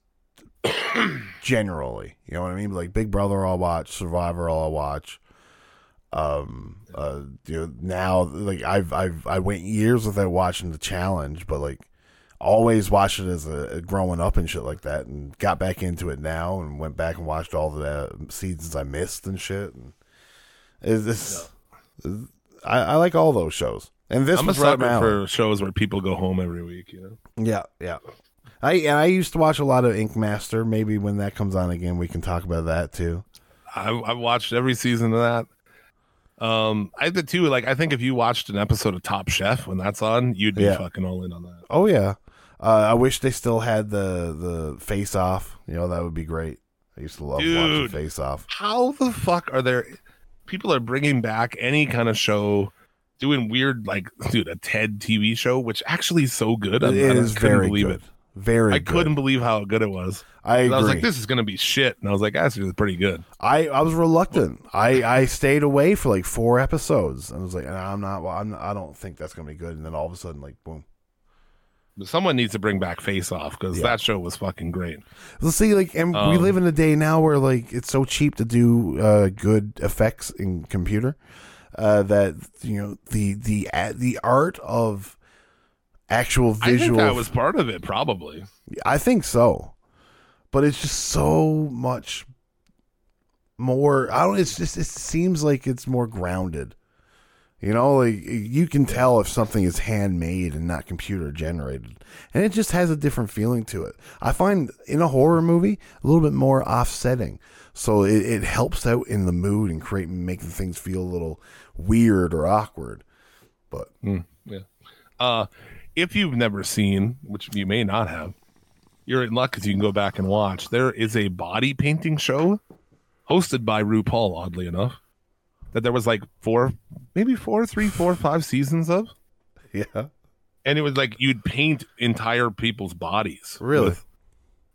generally. You know what I mean? Like Big Brother, I'll watch. Survivor, I'll watch. Um, uh, you know, now like I've I've I went years without watching the challenge, but like always watched it as a growing up and shit like that, and got back into it now, and went back and watched all the seasons I missed and shit. And it's, it's, I, I like all those shows. And this I'm a was right sucker now. for shows where people go home every week. You know. Yeah, yeah. I and I used to watch a lot of Ink Master. Maybe when that comes on again, we can talk about that too. I, I've watched every season of that. Um, I did too. Like, I think if you watched an episode of Top Chef when that's on, you'd be Yeah. fucking all in on that. Oh yeah. Uh, I wish they still had the the Face Off. You know that would be great. I used to love watching Face Off. How the fuck are there? People are bringing back any kind of show, doing weird like, dude, a TED TV show, which actually is so good. I, It I is very believe good. it. Very. I good. couldn't believe how good it was. I. I was like, this is gonna be shit, and I was like, actually, it's pretty good. I, I was reluctant. I, I stayed away for like four episodes. and I was like, I'm not. well, I'm. I don't think that's gonna be good. And then all of a sudden, like, boom. Someone needs to bring back Face Off because Yeah. that show was fucking great. Let's see, like, and we Um, live in a day now where like it's so cheap to do uh, good effects in computer uh, that you know the the the art of actual visual. I think that was part of it, probably. I think so, but it's just so much more. I don't. It's just. It seems like it's more grounded. You know, like you can tell if something is handmade and not computer generated, and it just has a different feeling to it. I find in a horror movie a little bit more offsetting, so it, it helps out in the mood and create making things feel a little weird or awkward. But Yeah. Uh, if you've never seen, which you may not have, you're in luck because you can go back and watch. There is a body painting show hosted by RuPaul, oddly enough, that there was like four, maybe four, three, four, five seasons of. yeah, And it was like you'd paint entire people's bodies. Really? With,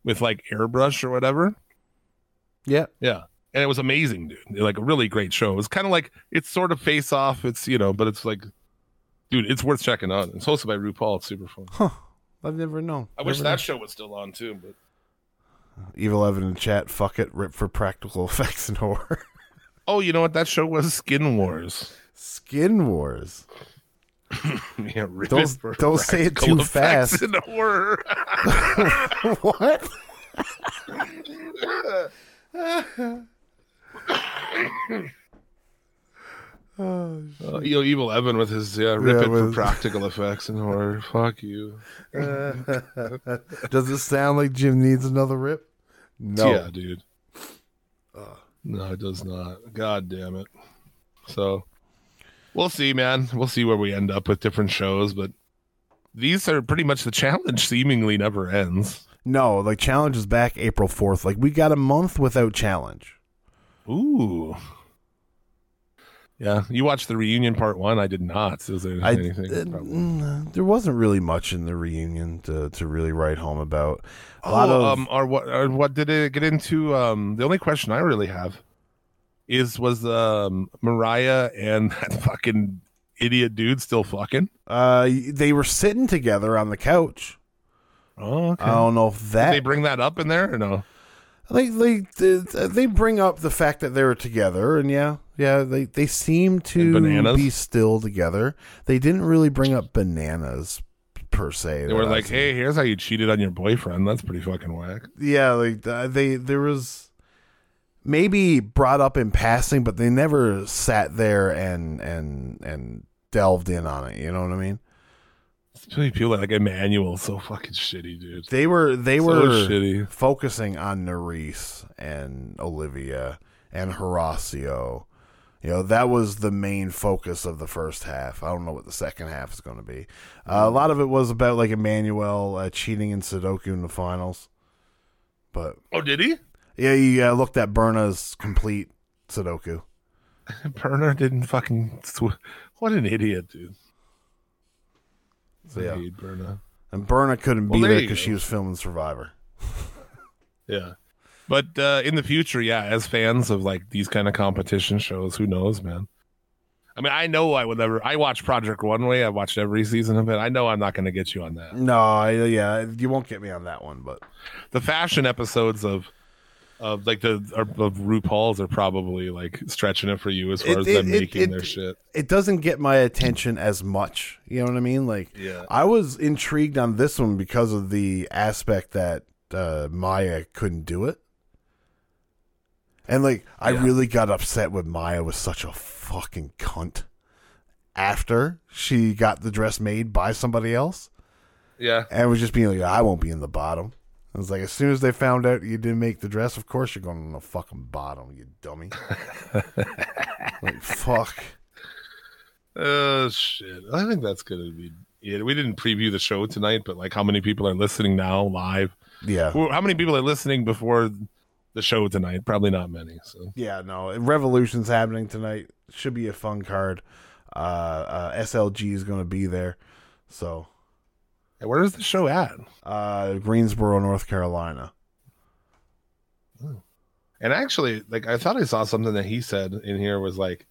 with like airbrush or whatever. yeah, Yeah. And it was amazing, dude. Like a really great show. It was kind of like it's sort of face off. It's you know, but it's like, dude, it's worth checking out. It's hosted by RuPaul. It's super fun. Huh. I've never known. I wish that known. show was still on too, but Evil Evan in chat. Fuck it. Rip for practical effects and horror. oh, you know what? That show was Skin Wars. Skin Wars. yeah, rip Don't- it for don't say it too fast. and horror. what? Uh, you know, Evil Evan with his yeah, rip Yeah, it for practical effects and horror. Fuck you. Does it sound like Jim needs another rip? No. Yeah, dude. No, it does not. God damn it. So we'll see, man. We'll see where we end up with different shows, but these are pretty much the challenge seemingly never ends. No, like challenge is back April 4th. Like we got a month without challenge. Ooh. Yeah, you watched the reunion part one. I did not. Is there I, uh, there wasn't really much in the reunion to, to really write home about. A lot oh, of um, or what? Or what did it get into? Um, the only question I really have is was um Mariah and that fucking idiot dude still fucking? uh, they were sitting together on the couch. Oh, okay. I don't know if Did that they bring that up in there or no? They they they bring up the fact that they were together, and yeah, yeah, they they seem to be still together. They didn't really bring up bananas per se. They were like, "Hey, here's how you cheated on your boyfriend. That's pretty fucking whack." yeah, like uh, they there was maybe brought up in passing, but they never sat there and and and delved in on it. You know what I mean? Especially people like Emanuel, so fucking shitty, dude. They were they So were shitty. focusing on Nurys and Olivia and Horacio. You know, that was the main focus of the first half. I don't know what the second half is going to be. Uh, a lot of it was about like Emanuel uh, cheating in Sudoku in the finals. But Oh, did he? yeah, he uh, looked at Berna's complete Sudoku. Berna didn't fucking. Sw- what an idiot, dude. So, yeah. Berna. And Berna couldn't Well, be there because she was filming Survivor. Yeah. But uh, in the future, yeah, as fans of like these kind of competition shows, who knows, man? I mean, I know I would never. I watched Project Runway. I watched every season of it. I know I'm not going to get you on that. No, I- yeah, you won't get me on that one, but The fashion episodes of of like the of of RuPaul's are probably like stretching it for you as far It- as them it- making it- their shit. it doesn't get my attention as much. You know what I mean? Like, Yeah. I was intrigued on this one because of the aspect that uh, Mhi'ya couldn't do it. And like, I Yeah. really got upset with Mhi'ya was such a fucking cunt after she got the dress made by somebody else, Yeah. and was just being like, "I won't be in the bottom." I was like, as soon as they found out you didn't make the dress, of course you're going in the fucking bottom, you dummy. like, fuck. Oh shit! I think that's gonna be. it. we didn't preview the show tonight, but like, how many people are listening now live? Yeah. How many people are listening before the show tonight? Probably not many. So Yeah, no. Revolution's happening tonight. Should be a fun card. Uh, uh, SLG is going to be there. So, where is the show at? uh, Greensboro, North Carolina. And actually, like I thought I saw something that he said in here was like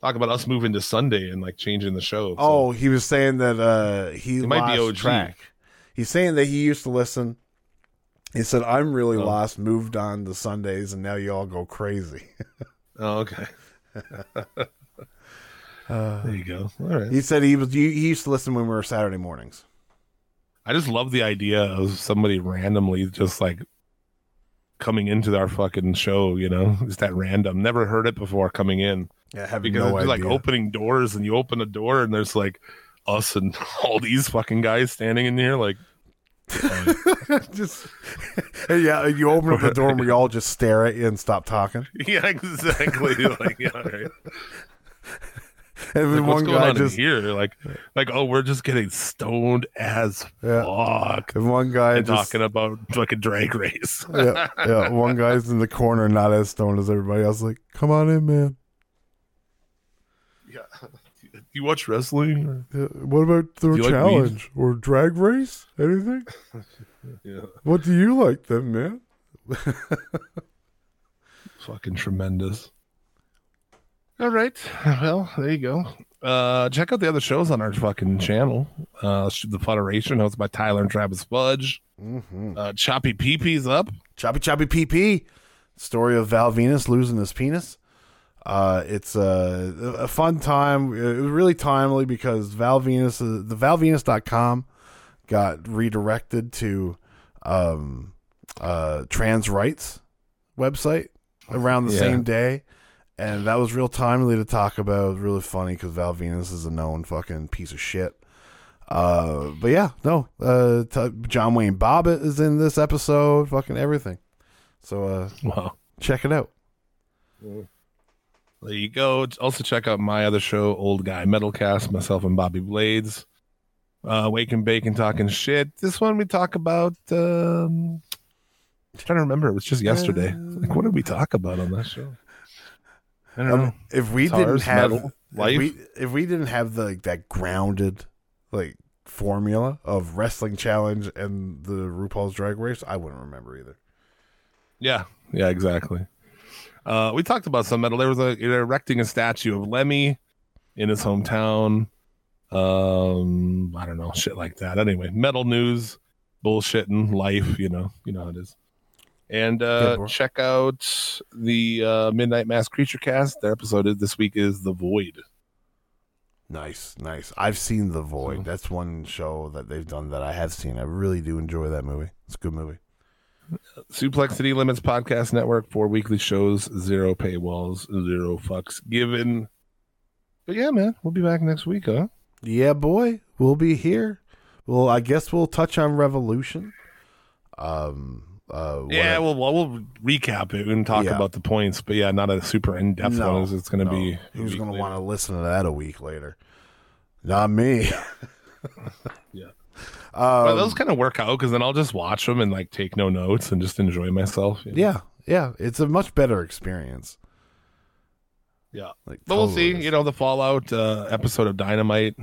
talk about us moving to Sunday and like changing the show. So- Oh, he was saying that uh, he might be OG. track. He's saying that he used to listen. He said, "I'm really Oh. lost. Moved on to Sundays, and now you all go crazy." oh okay. there you go. All right. he said he was. He used to listen when we were Saturday mornings. I just love the idea of somebody randomly just like coming into our fucking show. You know, just that random. Never heard it before coming in. Yeah, having because no it's idea. like opening doors and you open a door and there's like us and all these fucking guys standing in here like just yeah, you open up the door and we all just stare at you and stop talking. yeah exactly like yeah right. And then like, one guy just here like like oh we're just getting stoned as Yeah. fuck and one guy and just talking about like a drag race yeah, yeah. One guy's in the corner, not as stoned as everybody else. Like, come on in, man. yeah you watch wrestling Yeah, what about the you like challenge or drag race? Anything? yeah What do you like then, man? fucking tremendous all right well there you go uh check out the other shows on our fucking channel uh the federation hosted by tyler and travis fudge Mm-hmm. uh choppy peepee's up Choppy Choppy PP. Story of Val Venis losing his penis. Uh, it's a, a fun time. It was really timely because Val Venis, uh, the ValVenis.com got redirected to um, uh, trans rights website around the Yeah. same day. And that was real timely to talk about. It was really funny because Val Venis is a known fucking piece of shit. Uh, but yeah, no. Uh, t- John Wayne Bobbitt is in this episode. Fucking everything. So uh, wow check it out. There you go. Also check out my other show, Old Guy Metalcast, myself and Bobby Blades. Uh Wake and Bake and Talking Shit. This one we talk about um I'm trying to remember. It was just yesterday. Like what did we talk about on that show? I don't know. Um, if we didn't have metal, if life. we, if we didn't have the like, that grounded like formula of wrestling challenge and the RuPaul's Drag Race, I wouldn't remember either. Yeah, yeah, exactly. Uh, we talked about some metal. There was a they're erecting a statue of Lemmy in his hometown. Um, I don't know, shit like that. Anyway, metal news, bullshitting, life. You know, you know how it is. And uh, bro. check out the uh, Midnight Mass Creature Cast. Their episode is- this week is the Void. Nice, nice. I've seen The Void. So- That's one show that they've done that I have seen. I really do enjoy that movie. It's a good movie. Suplex City Limits Podcast Network, four weekly shows, zero paywalls, zero fucks given. But yeah, man, we'll be back next week, huh? Yeah, boy, we'll be here. Well, I guess we'll touch on Revolution. Um, Uh, Yeah, well, well, we'll recap it and talk Yeah. about the points, but yeah, not a super in depth No, one. As it's going to no. be. Who's going to want to listen to that a week later? Not me. Yeah. Um, But those kind of work out because then I'll just watch them and like take no notes and just enjoy myself. you know? yeah, yeah. It's a much better experience. yeah. Like, But we'll see. You know, the Fallout uh, episode of Dynamite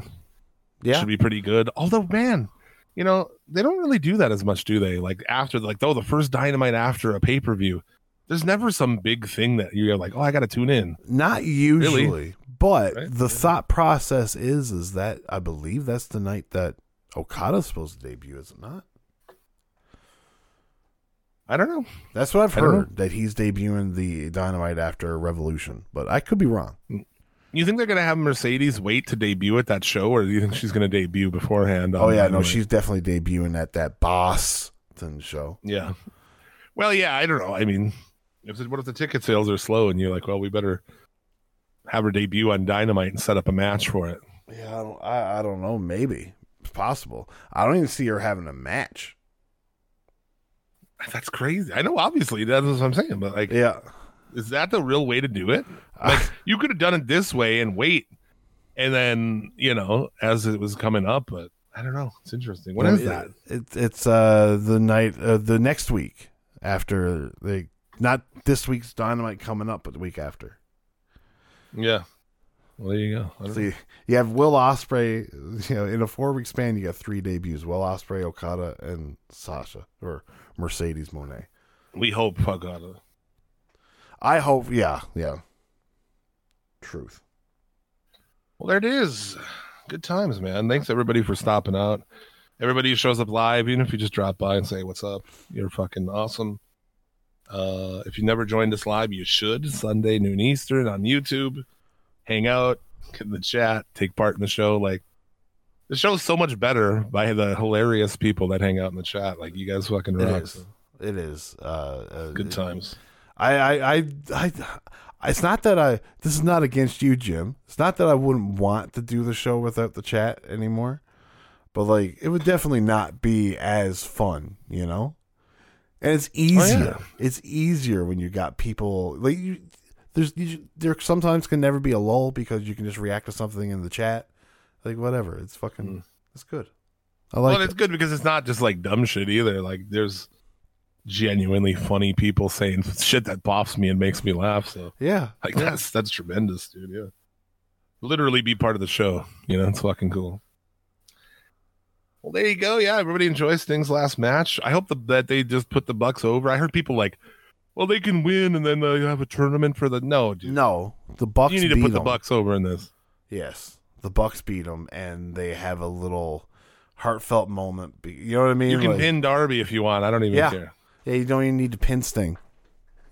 Yeah. should be pretty good. Although, man, you know, they don't really do that as much, do they? Like after, like, oh, the first Dynamite after a pay per view, there's never some big thing that you're like, oh, I got to tune in. Not usually, but Right? the thought process is is that I believe that's the night that Okada's supposed to debut, is it not? I don't know. That's what I've I heard that he's debuting the Dynamite after Revolution, but I could be wrong. Mm, You think they're gonna have Mercedes wait to debut at that show, or do you think she's gonna debut beforehand? Oh yeah, no, Dynamite? she's definitely debuting at that Boston show. Yeah. Well, yeah, I don't know. I mean, if what if the ticket sales are slow and you're like, well, we better have her debut on Dynamite and set up a match for it. Yeah, I don't, I, I don't know. Maybe it's possible. I don't even see her having a match. That's crazy. I know, obviously, that's what I'm saying, but like, Yeah, is that the real way to do it? Like, you could have done it this way and wait, and then you know, as it was coming up, but I don't know. It's interesting. When Well, is it- that? It, it's uh the night, uh, the next week after they, not this week's Dynamite coming up, but the week after. Yeah. Well, there you go. So you, you have Will Ospreay. You know, in a four week span, you got three debuts: Will Ospreay, Okada, and Sasha or Mercedes Moné. we hope. God. I hope. Yeah, yeah. Truth. Well, there it is. Good times, man. Thanks everybody for stopping out. Everybody who shows up live, even if you just drop by and say what's up, you're fucking awesome. Uh, if you never joined us live, you should. Sunday noon Eastern on YouTube. Hang out, get in the chat, take part in the show. Like the show's so much better by the hilarious people that hang out in the chat. Like you guys fucking It rock. is. It is. Uh, uh, Good times. I, I, I, I, it's not that I. This is not against you, Jim. It's not that I wouldn't want to do the show without the chat anymore, but like it would definitely not be as fun, you know. And it's oh, easier. It's easier when you got people like you. There's you, there sometimes can never be a lull because you can just react to something in the chat, like whatever. It's fucking. Hmm. It's good. I like well, it. it's good because it's not just like dumb shit either. Like there's genuinely funny people saying shit that pops me and makes me laugh. So Yeah, like yeah. that's that's tremendous, dude. Yeah, literally be part of the show. You know, it's fucking cool. Well, there you go. Yeah, everybody enjoys Sting's last match. I hope the, that they just put the Bucks over. I heard people like, well, they can win and then they have a tournament for the no, dude. No, the Bucks you need to put the. Bucks over in this. Yes, the Bucks beat them, and they have a little heartfelt moment. You know what I mean? You can Like, pin Darby if you want. I don't even Yeah. care. Yeah, you don't even need to pin Sting.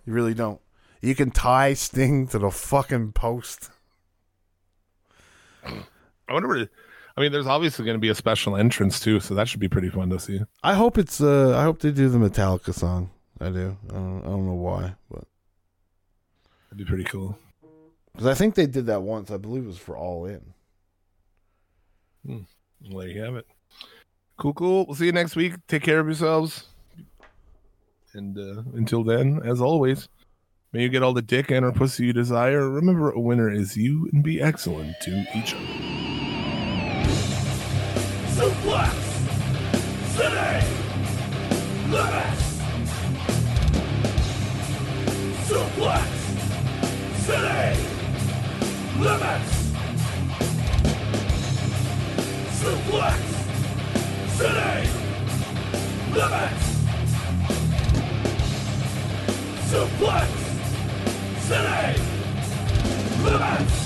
You really don't. You can tie Sting to the fucking post. I wonder. Where, I mean, there's obviously going to be a special entrance too, so that should be pretty fun to see. I hope it's. uh I hope they do the Metallica song. I do. I don't, I don't know why, but That'd be pretty cool. because I think they did that once. I believe it was for All In. Well, there you have it. Cool, cool. We'll see you next week. Take care of yourselves. And uh, until then, as always, may you get all the dick and or pussy you desire. Remember, a winner is you, and be excellent to each other. Suplex City Limits. Suplex City Limits. Suplex City Limits. Suplex City! Limits